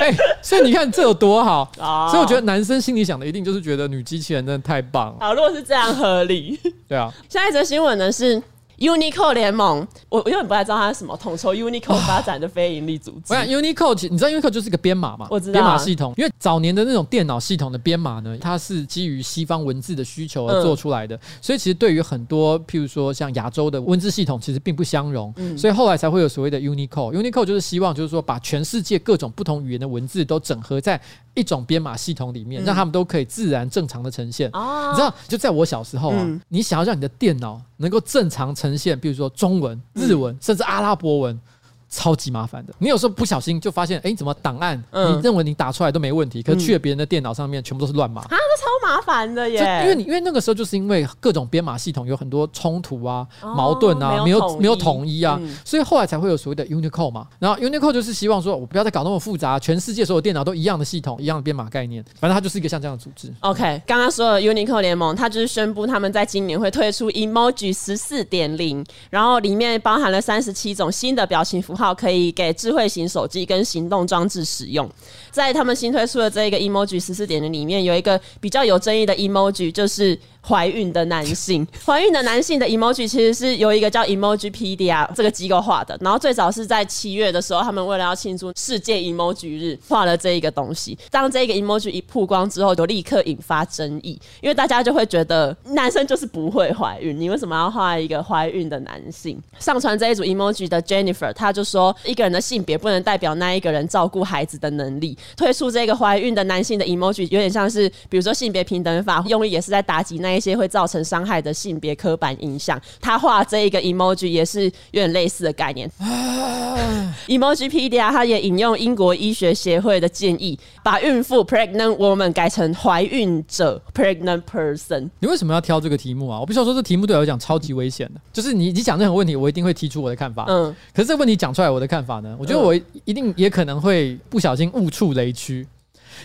哎、欸，所以你看这有多好啊！所以我觉得男生心里想的一定就是觉得女机器人真的太棒了。好，如果是这样合理，对啊。下一则新闻呢是。Unicode 联盟，我我有点不太知道它是什么，统筹 Unicode 发展的非营利组织。我想 Unicode，你知道 Unicode 就是一个编码嘛？我知道。编码系统，因为早年的那种电脑系统的编码呢，它是基于西方文字的需求而做出来的，嗯、所以其实对于很多譬如说像亚洲的文字系统，其实并不相容。嗯、所以后来才会有所谓的 Unicode。Unicode 就是希望就是说把全世界各种不同语言的文字都整合在一种编码系统里面，让他们都可以自然正常的呈现。哦，你知道，就在我小时候啊，嗯你想要让你的电脑能够正常呈现，比如说中文、日文，甚至阿拉伯文。超级麻烦的，你有时候不小心就发现，哎，怎么档案？嗯你认为你打出来都没问题，可是去了别人的电脑上面全部都是乱码。啊，这超麻烦的耶！因为你因为那个时候就是因为各种编码系统有很多冲突啊、哦矛盾啊，没有没有统一啊，嗯所以后来才会有所谓的 Unicode 嘛。然后 Unicode 就是希望说我不要再搞那么复杂，全世界所有电脑都一样的系统、一样的编码概念，反正它就是一个像这样的组织。OK，刚刚说的 Unicode 联盟，它就是宣布他们在今年会推出 Emoji 十四点零，然后里面包含了三十七种新的表情符号，可以给智慧型手机跟行动装置使用。在他们新推出的这一个 Emoji 十四点零里面，有一个比较有争议的 Emoji，就是怀孕的男性。怀孕的男性的 Emoji 其实是由一个叫 Emojipedia 这个机构画的。然后最早是在七月的时候，他们为了要庆祝世界 Emoji 日，画了这一个东西。当这个 Emoji 一曝光之后，就立刻引发争议，因为大家就会觉得男生就是不会怀孕，你为什么要画一个怀孕的男性？上传这一组 Emoji 的 Jennifer，他就说，一个人的性别不能代表那一个人照顾孩子的能力。推出这个怀孕的男性的 Emoji，有点像是，比如说性别平等法，用意也是在打击那一些会造成伤害的性别刻板印象。他画这一个 Emoji 也是有点类似的概念。Emojipedia 他也引用英国医学协会的建议，把孕妇 pregnant woman 改成怀孕者 pregnant person。你为什么要挑这个题目啊？我必须要说，这题目对我来讲超级危险的。就是你你讲任何问题，我一定会提出我的看法。嗯，可是这个问题讲出来，我的看法呢？我觉得我一定也可能会不小心误触雷区。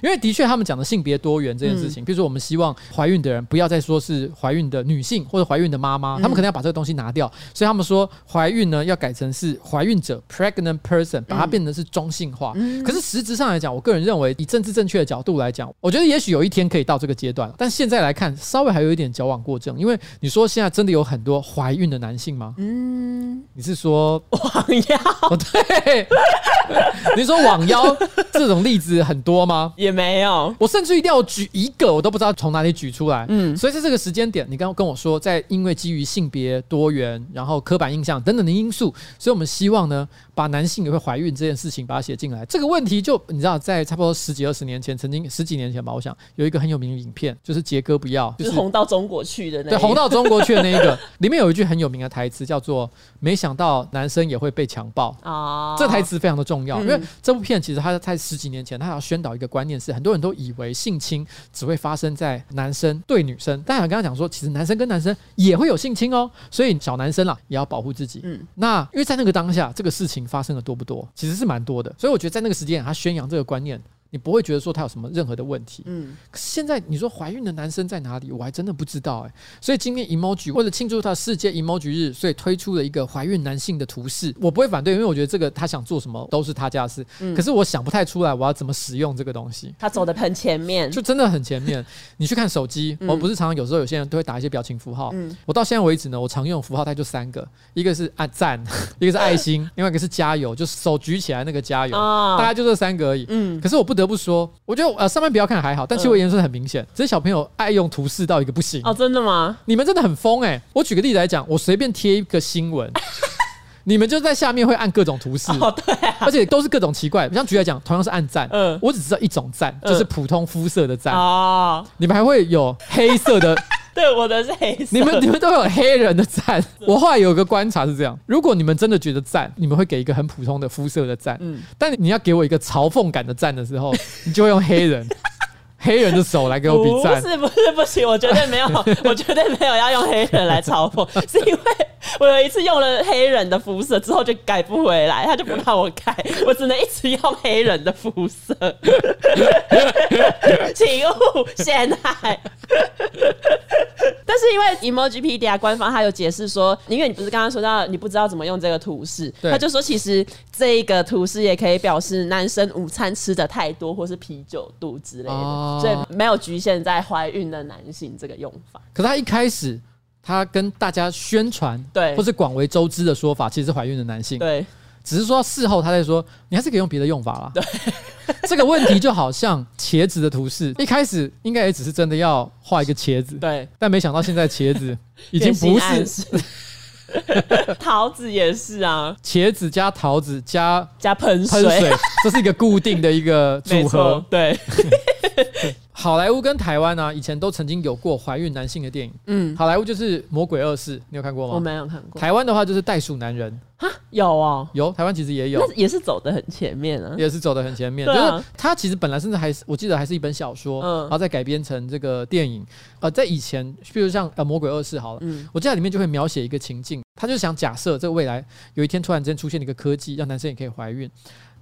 因为的确，他们讲的性别多元这件事情，比如说我们希望怀孕的人不要再说是怀孕的女性或者怀孕的妈妈，他们可能要把这个东西拿掉，所以他们说怀孕呢要改成是怀孕者 （pregnant person），把它变成是中性化。可是实质上来讲，我个人认为以政治正确的角度来讲，我觉得也许有一天可以到这个阶段，但现在来看稍微还有一点矫枉过正。因为你说现在真的有很多怀孕的男性吗？嗯，你是说网妖？哦，对，你说网妖这种例子很多吗？也没有，我甚至一定要举一个，我都不知道从哪里举出来。嗯，所以在这个时间点，你刚刚跟我说，在因为基于性别多元，然后刻板印象等等的因素，所以我们希望呢，把男性也会怀孕这件事情把它写进来。这个问题就你知道，在差不多十几二十年前，曾经十几年前吧，我想有一个很有名的影片，就是杰哥不要，就是红到中国去的那对，红到中国去的那一个，里面有一句很有名的台词，叫做“没想到男生也会被强暴”。哦，这台词非常的重要，因为这部片其实它在十几年前，它要宣导一个观念是，很多人都以为性侵只会发生在男生对女生，但想刚刚讲说，其实男生跟男生也会有性侵哦，所以小男生啦也要保护自己。嗯，那因为在那个当下，这个事情发生的多不多？其实是蛮多的，所以我觉得在那个时间，他宣扬这个观念。你不会觉得说他有什么任何的问题，嗯。可是现在你说怀孕的男生在哪里？我还真的不知道哎。所以今天 Emoji 为了庆祝他世界 Emoji 日，所以推出了一个怀孕男性的图示。我不会反对，因为我觉得这个他想做什么都是他家事。可是我想不太出来我要怎么使用这个东西。他走的很前面，就真的很前面。你去看手机，我不是常常有时候有些人都会打一些表情符号。嗯我到现在为止呢，我常用符号大概就三个，一个是按赞，一个是爱心，另外一个是加油，就是手举起来那个加油，大概就这三个而已。嗯。可是我不得不说，我。觉得呃，上面不要看还好，但其实我颜色很明显。这些小朋友爱用图示到一个不行哦，真的吗？你们真的很疯哎！我举个例子来讲，我随便贴一个新闻，你们就在下面会按各种图示哦，对，而且都是各种奇怪。像举来讲，同样是按赞，嗯，我只知道一种赞，就是普通肤色的赞哦。你们还会有黑色的，对，我的是黑色。你们你们都有黑人的赞。我后来有个观察是这样：如果你们真的觉得赞，你们会给一个很普通的肤色的赞，嗯，但你要给我一个嘲讽感的赞的时候，你就会用黑人。黑人的手来给我比赞，不是不是不行，我绝对没有，我绝对没有要用黑人来嘲讽，是因为 我有一次用了黑人的肤色之后就改不回来，他就不让我改，我只能一直用黑人的肤色，请勿陷害。但是因为 Emojipedia 官方他有解释说，因为你不是刚刚说到你不知道怎么用这个图示，他就说其实这一个图示也可以表示男生午餐吃的太多或是啤酒肚之类的。哦所以没有局限在怀孕的男性这个用法。可是他一开始，他跟大家宣传，对，或是广为周知的说法，其实是怀孕的男性。对，只是说事后他在说，你还是可以用别的用法啦。对，这个问题就好像茄子的图示，一开始应该也只是真的要画一个茄子，对，但没想到现在茄子 已经不是。桃子也是啊，茄子加桃子加加喷水，喷水，这是一个固定的一个组合。对。好莱坞跟台湾呢、啊，以前都曾经有过怀孕男性的电影。嗯，好莱坞就是《魔鬼二世》，你有看过吗？我没有看过。台湾的话就是《袋鼠男人》哈，有哦，有。台湾其实也有，也是走的很前面啊，也是走的很前面。啊、就是他其实本来甚至还是，我记得还是一本小说，嗯，然后再改编成这个电影。呃，在以前，比如像呃《魔鬼二世》好了，嗯，我记得里面就会描写一个情境，他就想假设这个未来有一天突然之间出现了一个科技，让男生也可以怀孕。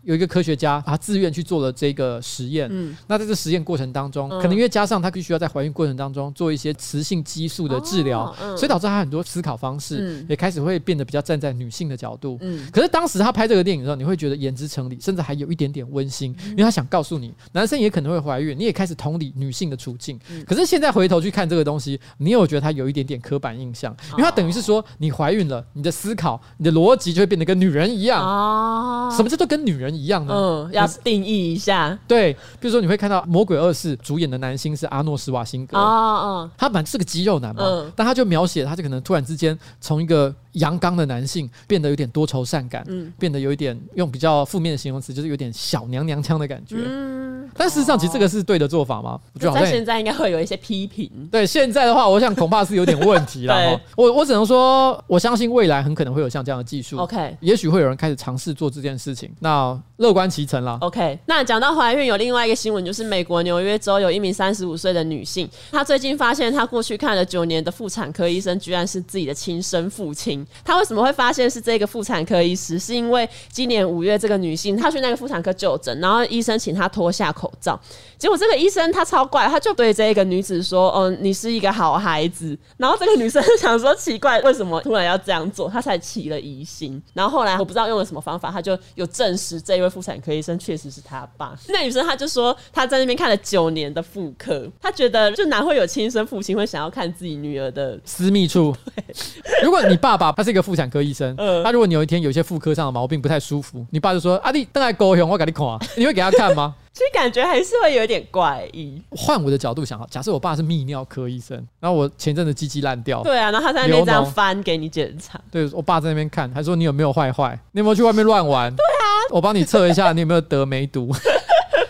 有一个科学家，他自愿去做了这个实验。嗯，那在这实验过程当中，可能因为加上他必须要在怀孕过程当中做一些雌性激素的治疗，所以导致他很多思考方式也开始会变得比较站在女性的角度。嗯，可是当时他拍这个电影的时候，你会觉得言之成理，甚至还有一点点温馨，因为他想告诉你，男生也可能会怀孕，你也开始同理女性的处境。可是现在回头去看这个东西，你有觉得他有一点点刻板印象，因为他等于是说，你怀孕了，你的思考、你的逻辑就会变得跟女人一样。哦，什么叫做跟女人一样的？嗯。要定义一下，对，比如说你会看到《魔鬼二世》主演的男星是阿诺·施瓦辛格，哦哦，他本来是个肌肉男嘛，嗯，但他就描写他就可能突然之间从一个阳刚的男性变得有点多愁善感，嗯，变得有一点用比较负面的形容词，就是有点小娘娘腔的感觉，嗯，但事实上其实这个是对的做法吗？我觉得好像现在应该会有一些批评，对，现在的话，我想恐怕是有点问题了。我我只能说，我相信未来很可能会有像这样的技术，OK，也许会有人开始尝试做这件事情，那乐观其成。OK，那讲到怀孕，有另外一个新闻，就是美国纽约州有一名三十五岁的女性，她最近发现她过去看了九年的妇产科医生，居然是自己的亲生父亲。她为什么会发现是这个妇产科医师？是因为今年五月，这个女性她去那个妇产科就诊，然后医生请她脱下口罩，结果这个医生他超怪，他就对这个女子说：“嗯、哦，你是一个好孩子。”然后这个女生想说：“奇怪，为什么突然要这样做？”她才起了疑心。然后后来我不知道用了什么方法，她就有证实这一位妇产科医生。确实是他爸。那女生她就说，她在那边看了九年的妇科，她觉得就哪会有亲生父亲会想要看自己女儿的私密处？如果你爸爸他是一个妇产科医生，他如果你有一天有一些妇科上的毛病不太舒服，你爸就说：“阿弟，等下高雄，我给你看。”你会给他看吗？其实感觉还是会有点怪异。换我的角度想，假设我爸是泌尿科医生，然后我前阵子鸡鸡烂掉，对啊，然后他在那边这样翻给你检查，对我爸在那边看，还说你有没有坏坏，你有没有去外面乱玩？对啊，我帮你测一下，你有没有得梅毒？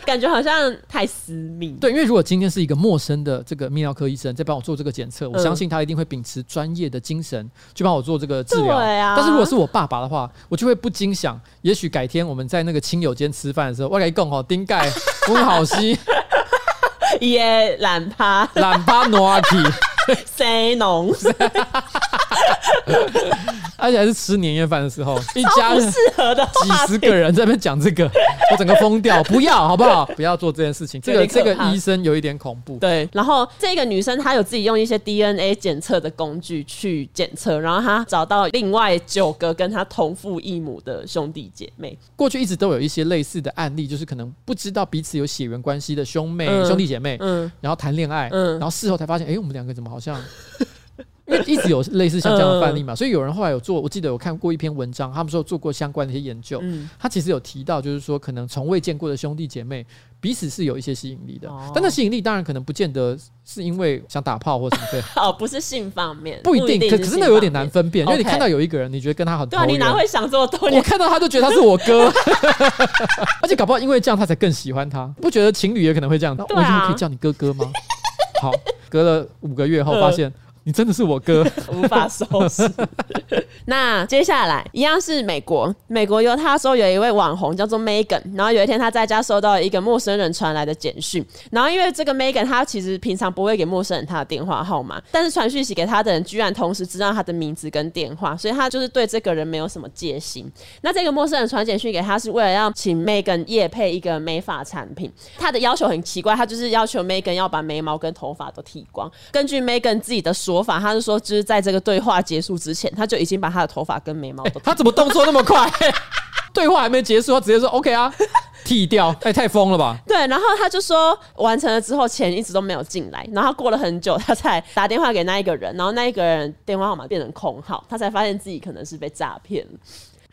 感觉好像太私密。对，因为如果今天是一个陌生的这个泌尿科医生在帮我做这个检测，我相信他一定会秉持专业的精神去帮我做这个治疗。对啊。但是如果是我爸爸的话，我就会不禁想，也许改天我们在那个亲友间吃饭的时候，我跟你讲哦，丁盖温好西耶懒趴懒趴诺阿奇塞农。而且还是吃年夜饭的时候，一家人几十个人在那边讲这个，我整个疯掉。不要，好不好？不要做这件事情。这个这个医生有一点恐怖。对，然后这个女生她有自己用一些 DNA 检测的工具去检测，然后她找到另外九个跟她同父异母的兄弟姐妹。过去一直都有一些类似的案例，就是可能不知道彼此有血缘关系的兄妹、嗯、兄弟姐妹，嗯，然后谈恋爱，嗯，然后事后才发现，哎、欸，我们两个怎么好像。因为一直有类似像这样的范例嘛，所以有人后来有做，我记得有看过一篇文章，他们说做过相关的一些研究，他其实有提到，就是说可能从未见过的兄弟姐妹彼此是有一些吸引力的，但那吸引力当然可能不见得是因为想打炮或什么对，哦，不是性方面，不一定，可可是那有点难分辨，因为你看到有一个人，你觉得跟他很对啊，你哪会想这么多？我看到他就觉得他是我哥，而且搞不好因为这样他才更喜欢他，不觉得情侣也可能会这样？我以后可以叫你哥哥吗？好，隔了五个月后发现。你真的是我哥，无法收拾。那接下来一样是美国，美国犹他州有一位网红叫做 Megan，然后有一天他在家收到了一个陌生人传来的简讯，然后因为这个 Megan 他其实平常不会给陌生人他的电话号码，但是传讯息给他的人居然同时知道他的名字跟电话，所以他就是对这个人没有什么戒心。那这个陌生人传简讯给他是为了要请 Megan 夜配一个美发产品，他的要求很奇怪，他就是要求 Megan 要把眉毛跟头发都剃光。根据 Megan 自己的说。说法，他是说，就是在这个对话结束之前，他就已经把他的头发跟眉毛都、欸。他怎么动作那么快？对话还没结束，他直接说 OK 啊，剃掉。哎、欸，太疯了吧？对，然后他就说完成了之后，钱一直都没有进来，然后过了很久，他才打电话给那一个人，然后那一个人电话号码变成空号，他才发现自己可能是被诈骗了。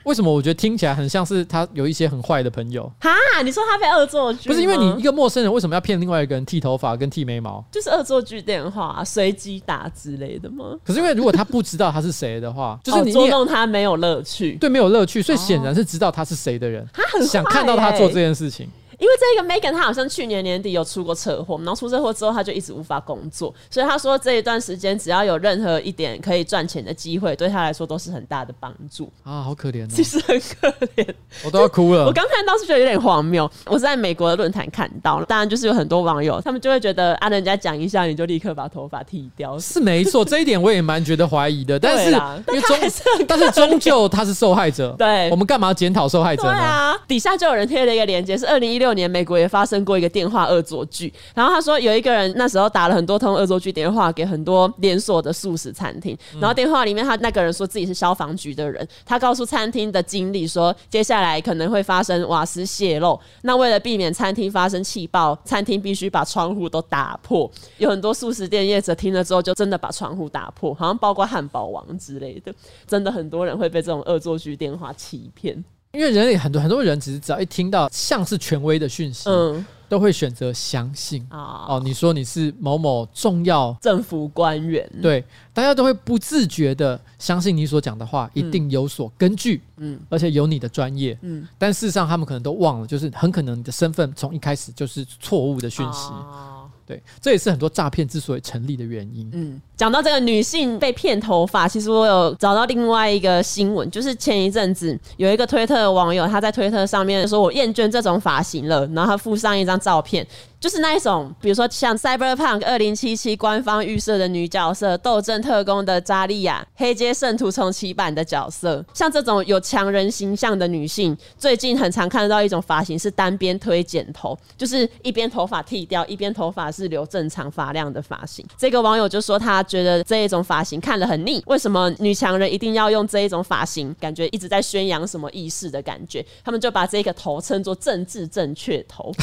为什么我觉得听起来很像是他有一些很坏的朋友？哈，你说他被恶作剧？不是因为你一个陌生人为什么要骗另外一个人剃头发跟剃眉毛？就是恶作剧电话随机打之类的吗？可是因为如果他不知道他是谁的话，就是你捉弄他没有乐趣，对，没有乐趣，所以显然是知道他是谁的人，他很想看到他做这件事情。因为这个 Megan 她好像去年年底有出过车祸，然后出车祸之后她就一直无法工作，所以她说这一段时间只要有任何一点可以赚钱的机会，对她来说都是很大的帮助。啊，好可怜哦，其实很可怜，我都要哭了。我刚看到是觉得有点荒谬，我是在美国的论坛看到了，当然就是有很多网友他们就会觉得啊，人家讲一下你就立刻把头发剃掉，是没错，这一点我也蛮觉得怀疑的，但是因为终但是终究他是受害者，对，我们干嘛检讨受害者呢？对啊，底下就有人贴了一个链接，是二零一六年美国也发生。过一个电话恶作剧，然后他说有一个人那时候打了很多通恶作剧电话给很多连锁的素食餐厅，然后电话里面他那个人说自己是消防局的人，他告诉餐厅的经理说接下来可能会发生瓦斯泄漏，那为了避免餐厅发生气爆，餐厅必须把窗户都打破。有很多素食店业者听了之后就真的把窗户打破，好像包括汉堡王之类的，真的很多人会被这种恶作剧电话欺骗。因为人类很多很多人，只是只要一听到像是权威的讯息，嗯，都会选择相信。哦，哦，你说你是某某重要政府官员，对，大家都会不自觉的相信你所讲的话一定有所根据，嗯，而且有你的专业，嗯，但事实上他们可能都忘了，就是很可能你的身份从一开始就是错误的讯息。哦对，这也是很多诈骗之所以成立的原因。嗯，讲到这个女性被骗头发，其实我有找到另外一个新闻，就是前一阵子有一个推特的网友，他在推特上面说：“我厌倦这种发型了。”然后他附上一张照片。就是那一种，比如说像《Cyberpunk 2077》官方预设的女角色，《斗争特工》的扎利亚，《黑街圣徒重启版》的角色，像这种有强人形象的女性，最近很常看到一种发型是单边推剪头，就是一边头发剃掉，一边头发是留正常发量的发型。这个网友就说他觉得这一种发型看了很腻，为什么女强人一定要用这一种发型？感觉一直在宣扬什么意识的感觉？他们就把这个头称作政治正确头。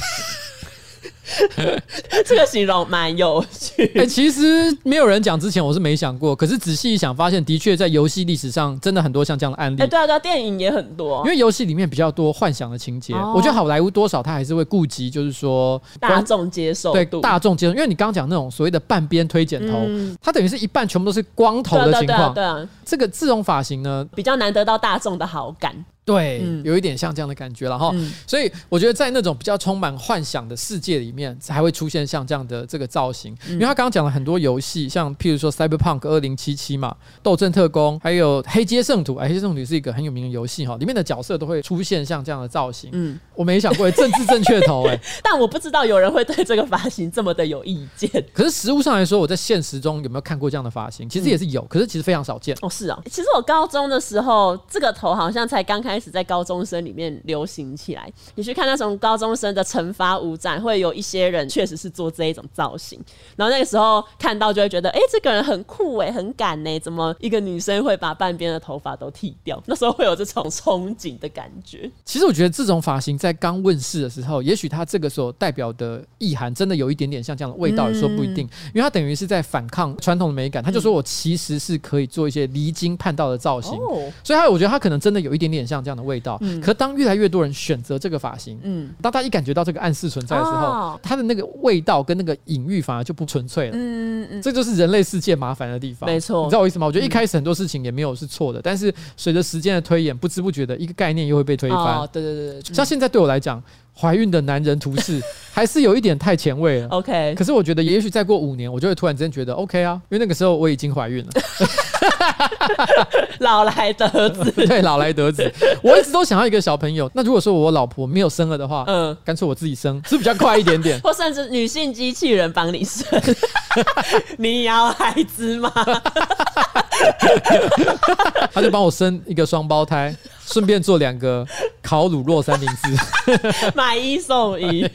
这个形容蛮有趣。哎、欸，其实没有人讲之前，我是没想过。可是仔细一想，发现的确在游戏历史上真的很多像这样的案例。哎、欸，对啊，对啊，电影也很多。因为游戏里面比较多幻想的情节，哦、我觉得好莱坞多少他还是会顾及，就是说大众接受对大众接受。因为你刚刚讲那种所谓的半边推剪头，嗯、它等于是一半全部都是光头的情况。对啊，对啊，这个这种发型呢，比较难得到大众的好感。对，嗯、有一点像这样的感觉了哈，嗯、所以我觉得在那种比较充满幻想的世界里面，才会出现像这样的这个造型。嗯、因为他刚刚讲了很多游戏，像譬如说《Cyberpunk 二零七七》嘛，《斗阵特工》，还有《黑街圣徒》。哎，《黑街圣徒》是一个很有名的游戏哈，里面的角色都会出现像这样的造型。嗯，我没想过政治正确头哎，但我不知道有人会对这个发型这么的有意见。可是实物上来说，我在现实中有没有看过这样的发型？其实也是有，可是其实非常少见。哦，是啊，其实我高中的时候，这个头好像才刚开始在高中生里面流行起来，你去看那种高中生的惩罚舞展，会有一些人确实是做这一种造型，然后那个时候看到就会觉得，哎、欸，这个人很酷哎，很敢哎，怎么一个女生会把半边的头发都剃掉？那时候会有这种憧憬的感觉。其实我觉得这种发型在刚问世的时候，也许它这个时候代表的意涵真的有一点点像这样的味道，也说不一定，因为它等于是在反抗传统的美感。他就说我其实是可以做一些离经叛道的造型，所以他我觉得他可能真的有一点点像这样的味道。可当越来越多人选择这个发型，嗯，当他一感觉到这个暗示存在的时候，他的那个味道跟那个隐喻反而就不纯粹了，嗯嗯，这就是人类世界麻烦的地方，没错，你知道我意思吗？我觉得一开始很多事情也没有是错的，但是随着时间的推演，不知不觉的一个概念又会被推翻，对对对对，像现在对我来讲，怀孕的男人图示 还是有一点太前卫了，OK，可是我觉得也许再过五年，我就会突然之间觉得 OK 啊，因为那个时候我已经怀孕了。老来得子，对，老来得子。我一直都想要一个小朋友。那如果说我老婆没有生了的话，嗯，干脆我自己生，是比较快一点点。或甚至女性机器人帮你生。你要孩子吗？他就帮我生一个双胞胎，顺便做两个烤乳酪三明治，买一送一。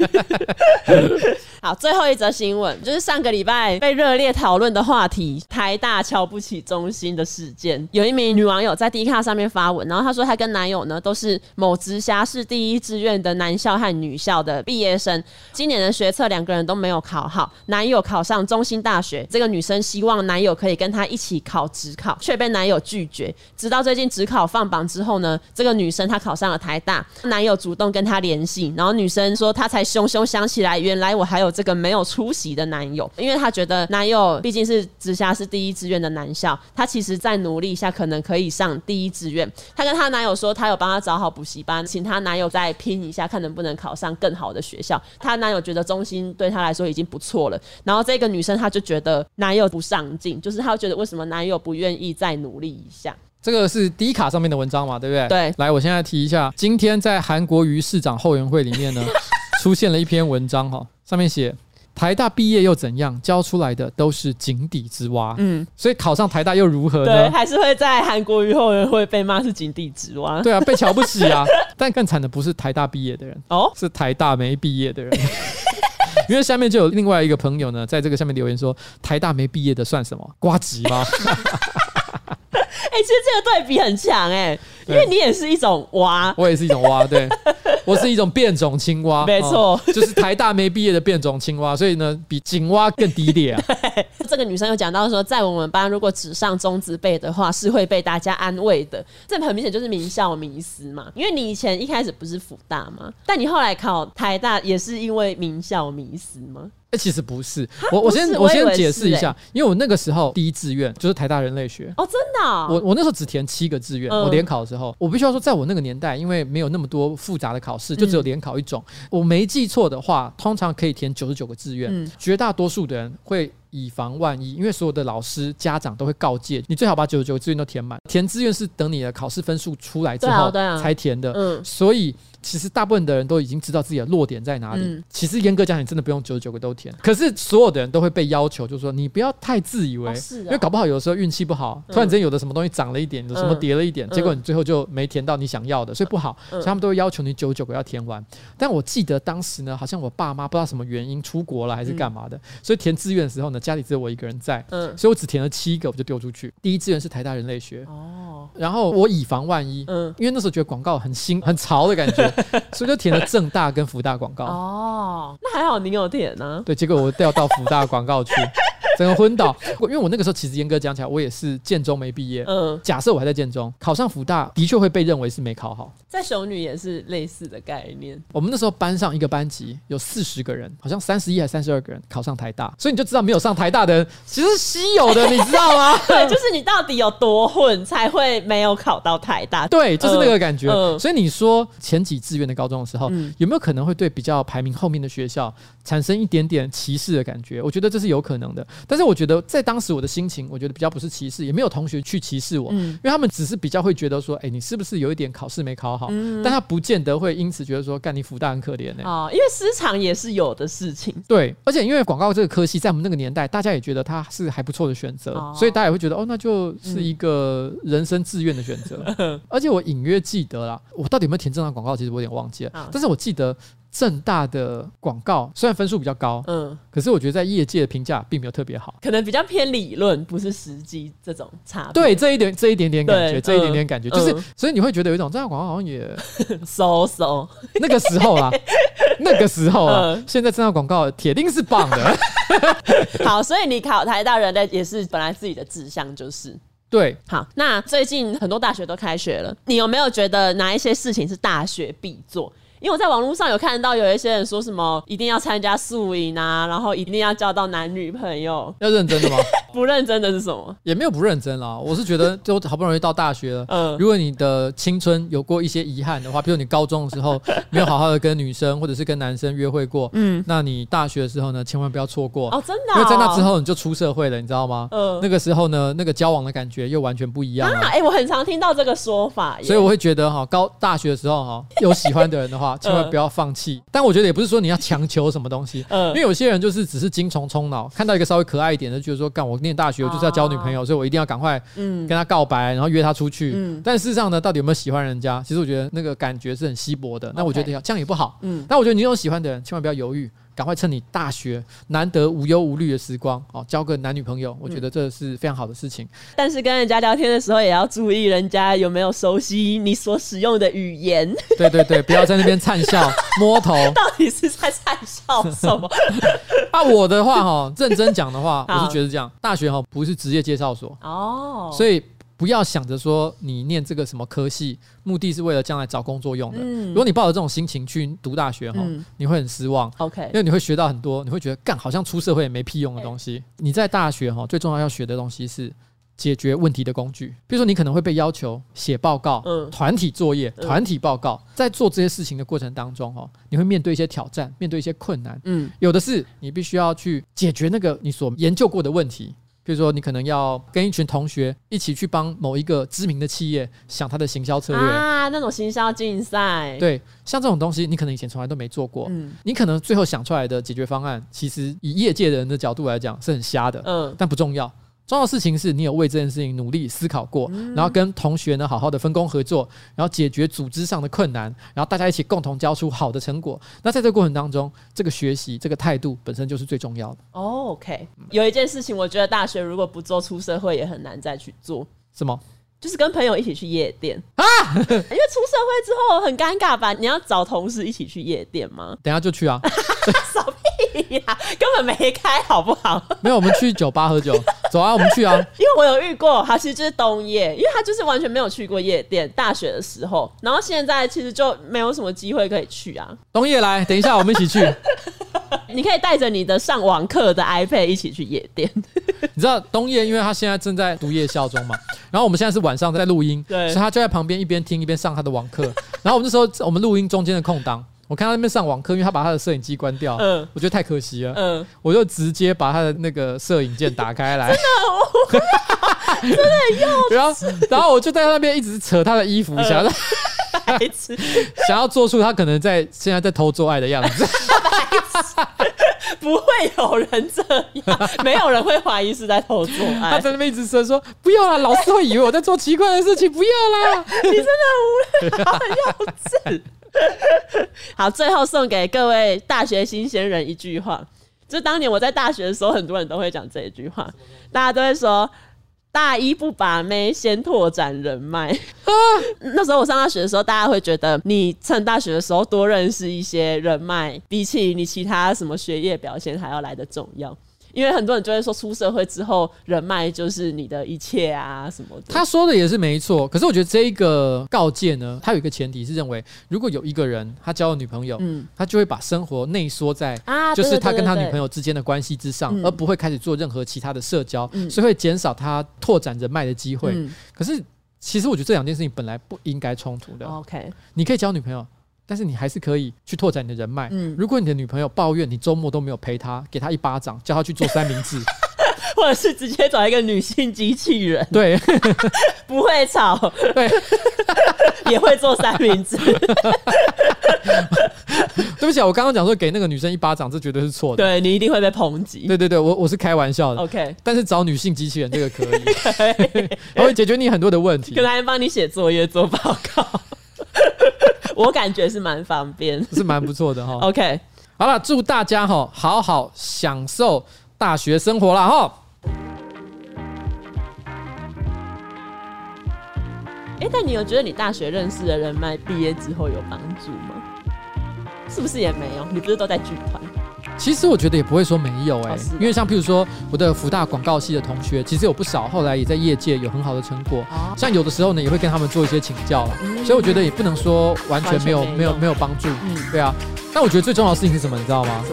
好，最后一则新闻就是上个礼拜被热烈讨论的话题——台大瞧不起中心的事件。有一名女网友在 Dcard 上面发文，然后她说她跟男友呢都是某直辖市第一志愿的男校和女校的毕业生。今年的学测两个人都没有考好，男友考上中心大学。这个女生希望男友可以跟她一起考考，却被男友拒绝。直到最近职考放榜之后呢，这个女生她考上了台大，男友主动跟她联系，然后女生说她才熊熊想起来，原来我还有这个没有出席的男友，因为她觉得男友毕竟是直辖市第一志愿的男校，她其实再努力一下可能可以上第一志愿。她跟她男友说，她有帮她找好补习班，请她男友再拼一下，看能不能考上更好的学校。她男友觉得中心对她来说已经不错了，然后这个女生她就觉得男友不上进，就是她觉得为什么男友不愿意再努力一下。这个是 D 卡上面的文章嘛，对不对？对。来，我现在提一下，今天在韩国瑜市长后援会里面呢，出现了一篇文章哈，上面写台大毕业又怎样，教出来的都是井底之蛙。嗯，所以考上台大又如何呢？对，还是会在韩国瑜后援会被骂是井底之蛙。对啊，被瞧不起啊。但更惨的不是台大毕业的人哦，是台大没毕业的人。因为下面就有另外一个朋友呢，在这个下面留言说，台大没毕业的算什么？瓜吉吗？哎、欸，其实这个对比很强哎、欸，因为你也是一种蛙，我也是一种蛙，对，我是一种变种青蛙，没错、哦，就是台大没毕业的变种青蛙，所以呢，比井蛙更低劣啊。这个女生有讲到说，在我们班如果只上中职辈的话，是会被大家安慰的，这很明显就是名校迷思嘛。因为你以前一开始不是辅大嘛？但你后来考台大也是因为名校迷思吗？其实不是，我我先我先解释一下，因为我那个时候第一志愿就是台大人类学哦，真的，我我那时候只填七个志愿，我联考的时候，我必须要说，在我那个年代，因为没有那么多复杂的考试，就只有联考一种，我没记错的话，通常可以填九十九个志愿，绝大多数的人会以防万一，因为所有的老师家长都会告诫你，最好把九十九个志愿都填满，填志愿是等你的考试分数出来之后才填的，所以。其实大部分的人都已经知道自己的弱点在哪里。嗯、其实严格讲，你真的不用九十九个都填。可是所有的人都会被要求，就是说你不要太自以为，哦哦、因为搞不好有的时候运气不好，突然间有的什么东西涨了一点，有什么跌了一点，嗯、结果你最后就没填到你想要的，所以不好。所以他们都会要求你九十九个要填完。但我记得当时呢，好像我爸妈不知道什么原因出国了还是干嘛的，所以填志愿的时候呢，家里只有我一个人在，所以我只填了七个，我就丢出去。第一志愿是台大人类学，哦。然后我以防万一，因为那时候觉得广告很新很潮的感觉，所以就填。了正大跟福大广告哦，那还好你有填呢。对，结果我调到福大广告去。整个昏倒，因为我那个时候其实严格讲起来，我也是建中没毕业。嗯，假设我还在建中，考上辅大的确会被认为是没考好。在雄女也是类似的概念。我们那时候班上一个班级有四十个人，好像三十一还三十二个人考上台大，所以你就知道没有上台大的人其实稀有的，你知道吗？对，就是你到底有多混才会没有考到台大？对，就是那个感觉。嗯，所以你说前几志愿的高中的时候，有没有可能会对比较排名后面的学校产生一点点歧视的感觉？我觉得这是有可能的。但是我觉得在当时我的心情，我觉得比较不是歧视，也没有同学去歧视我，因为他们只是比较会觉得说，哎，你是不是有一点考试没考好？但他不见得会因此觉得说，干你辅大很可怜呢。哦，因为失常也是有的事情。对，而且因为广告这个科系，在我们那个年代，大家也觉得它是还不错的选择，所以大家也会觉得，哦，那就是一个人生志愿的选择。而且我隐约记得啦，我到底有没有填正常广告，其实我有点忘记了，但是我记得。政大的广告虽然分数比较高，嗯，可是我觉得在业界的评价并没有特别好，可能比较偏理论，不是实际这种差别。对，这一点这一点点感觉，这一点点感觉，就是所以你会觉得有一种正大广告好像也 so so 那个时候啊，那个时候啊，现在正大广告铁定是棒的。好，所以你考台大人的也是本来自己的志向就是对。好，那最近很多大学都开学了，你有没有觉得哪一些事情是大学必做？因为我在网络上有看到有一些人说什么一定要参加宿营啊，然后一定要交到男女朋友，要认真的吗？不认真的是什么？也没有不认真啦。我是觉得，就好不容易到大学了，嗯，如果你的青春有过一些遗憾的话，比如你高中的时候没有好好的跟女生或者是跟男生约会过，嗯，那你大学的时候呢，千万不要错过哦，真的，因为在那之后你就出社会了，你知道吗？嗯，那个时候呢，那个交往的感觉又完全不一样了。哎，我很常听到这个说法，所以我会觉得哈，高大学的时候哈，有喜欢的人的话，千万不要放弃。但我觉得也不是说你要强求什么东西，嗯，因为有些人就是只是精虫充脑，看到一个稍微可爱一点的，就是说，干我念大学我就是要交女朋友，所以我一定要赶快嗯跟他告白，然后约他出去。嗯，但事实上呢，到底有没有喜欢人家？其实我觉得那个感觉是很稀薄的。那我觉得这样也不好。嗯，但我觉得你有喜欢的人，千万不要犹豫。赶快趁你大学难得无忧无虑的时光，哦，交个男女朋友，我觉得这是非常好的事情。但是跟人家聊天的时候，也要注意人家有没有熟悉你所使用的语言。对对对，不要在那边灿笑 摸头。到底是在灿笑什么？啊，我的话哈，认真讲的话，我是觉得这样，大学哈不是职业介绍所哦，所以。不不要想着说你念这个什么科系，目的是为了将来找工作用的。如果你抱着这种心情去读大学哈，你会很失望。OK，因为你会学到很多，你会觉得干好像出社会也没屁用的东西。你在大学哈，最重要要学的东西是。解决问题的工具，比如说你可能会被要求写报告、团体作业、团体报告，在做这些事情的过程当中，哦，你会面对一些挑战，面对一些困难，嗯，有的是你必须要去解决那个你所研究过的问题，比如说你可能要跟一群同学一起去帮某一个知名的企业想他的行销策略。啊，那种行销竞赛，对，像这种东西你可能以前从来都没做过，嗯，你可能最后想出来的解决方案，其实以业界的人的角度来讲是很瞎的，嗯，但不重要。重要的事情是你有为这件事情努力思考过，然后跟同学呢好好的分工合作，然后解决组织上的困难，然后大家一起共同交出好的成果。那在这个过程当中，这个学习这个态度本身就是最重要的。OK，有一件事情，我觉得大学如果不做，出社会也很难再去做。什么？就是跟朋友一起去夜店啊？因为出社会之后很尴尬吧？你要找同事一起去夜店吗？等下就去啊。呀，根本没开，好不好？没有，我们去酒吧喝酒，走啊，我们去啊。因为我有遇过，他其实就是冬夜，因为他就是完全没有去过夜店，大学的时候，然后现在其实就没有什么机会可以去啊。冬夜来，等一下我们一起去。你可以带着你的上网课的 iPad 一起去夜店。你知道冬夜，因为他现在正在读夜校中嘛，然后我们现在是晚上在录音，对，所以他就在旁边一边听一边上他的网课。然后我们那时候我们录音中间的空档。我看他那边上网课，因为他把他的摄影机关掉，嗯，我觉得太可惜了，嗯，我就直接把他的那个摄影键打开来，真的，真的很幼稚。然后，然后我就在那边一直扯他的衣服，想要 孩子，想要做出他可能在现在在偷做爱的样子。不会有人这样，没有人会怀疑是在偷做爱。他在那边一直说说不要啦，老师会以为我在做奇怪的事情，不要啦，你真的很无聊，很幼稚。好，最后送给各位大学新鲜人一句话，就当年我在大学的时候，很多人都会讲这一句话，大家都会说：大一不把妹，先拓展人脉。那时候我上大学的时候，大家会觉得你趁大学的时候多认识一些人脉，比起你其他什么学业表现还要来得重要。因为很多人就会说，出社会之后人脉就是你的一切啊什么的。他说的也是没错，可是我觉得这一个告诫呢，他有一个前提是认为，如果有一个人他交了女朋友，嗯，他就会把生活内缩在啊，就是他跟他女朋友之间的关系之上，而不会开始做任何其他的社交，所以会减少他拓展人脉的机会。可是其实我觉得这两件事情本来不应该冲突的。OK，你可以交女朋友。但是你还是可以去拓展你的人脉。嗯，如果你的女朋友抱怨你周末都没有陪她，给她一巴掌，叫她去做三明治，或者是直接找一个女性机器人，对，不会吵，对，也会做三明治。对不起啊，我刚刚讲说给那个女生一巴掌，这绝对是错的。对，你一定会被抨击。对对对，我我是开玩笑的。OK，但是找女性机器人这个可以，它会解决你很多的问题，可能还帮你写作业、做报告。我感觉是蛮方便，是蛮不错的哈。OK，好了，祝大家哈好好享受大学生活了哈。哎，但你有觉得你大学认识的人脉毕业之后有帮助吗？是不是也没有？你不是都在剧团？其实我觉得也不会说没有哎、欸，因为像譬如说我的福大广告系的同学，其实有不少后来也在业界有很好的成果。像有的时候呢，也会跟他们做一些请教了。所以我觉得也不能说完全没有没有没有帮助。嗯，对啊。但我觉得最重要的事情是什么？你知道吗？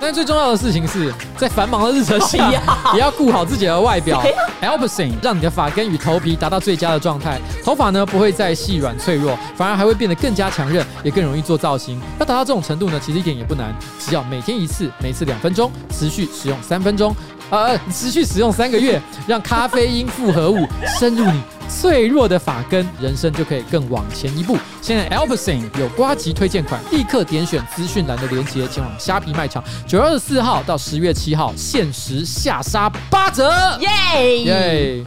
但最重要的事情是在繁忙的日程下，也要顾好自己的外表。Alpecin 让你的发根与头皮达到最佳的状态，头发呢不会再细软脆弱，反而还会变得更加强韧，也更容易做造型。要达到这种程度呢，其实一点也不难，只要每天一次，每次两分钟，持续使用三分钟，呃，持续使用三个月，让咖啡因复合物 深入你。脆弱的发根，人生就可以更往前一步。现在 Alpecin 有瓜吉推荐款，立刻点选资讯栏的链接，前往虾皮卖场。九月二十四号到十月七号，限时下杀八折，耶耶！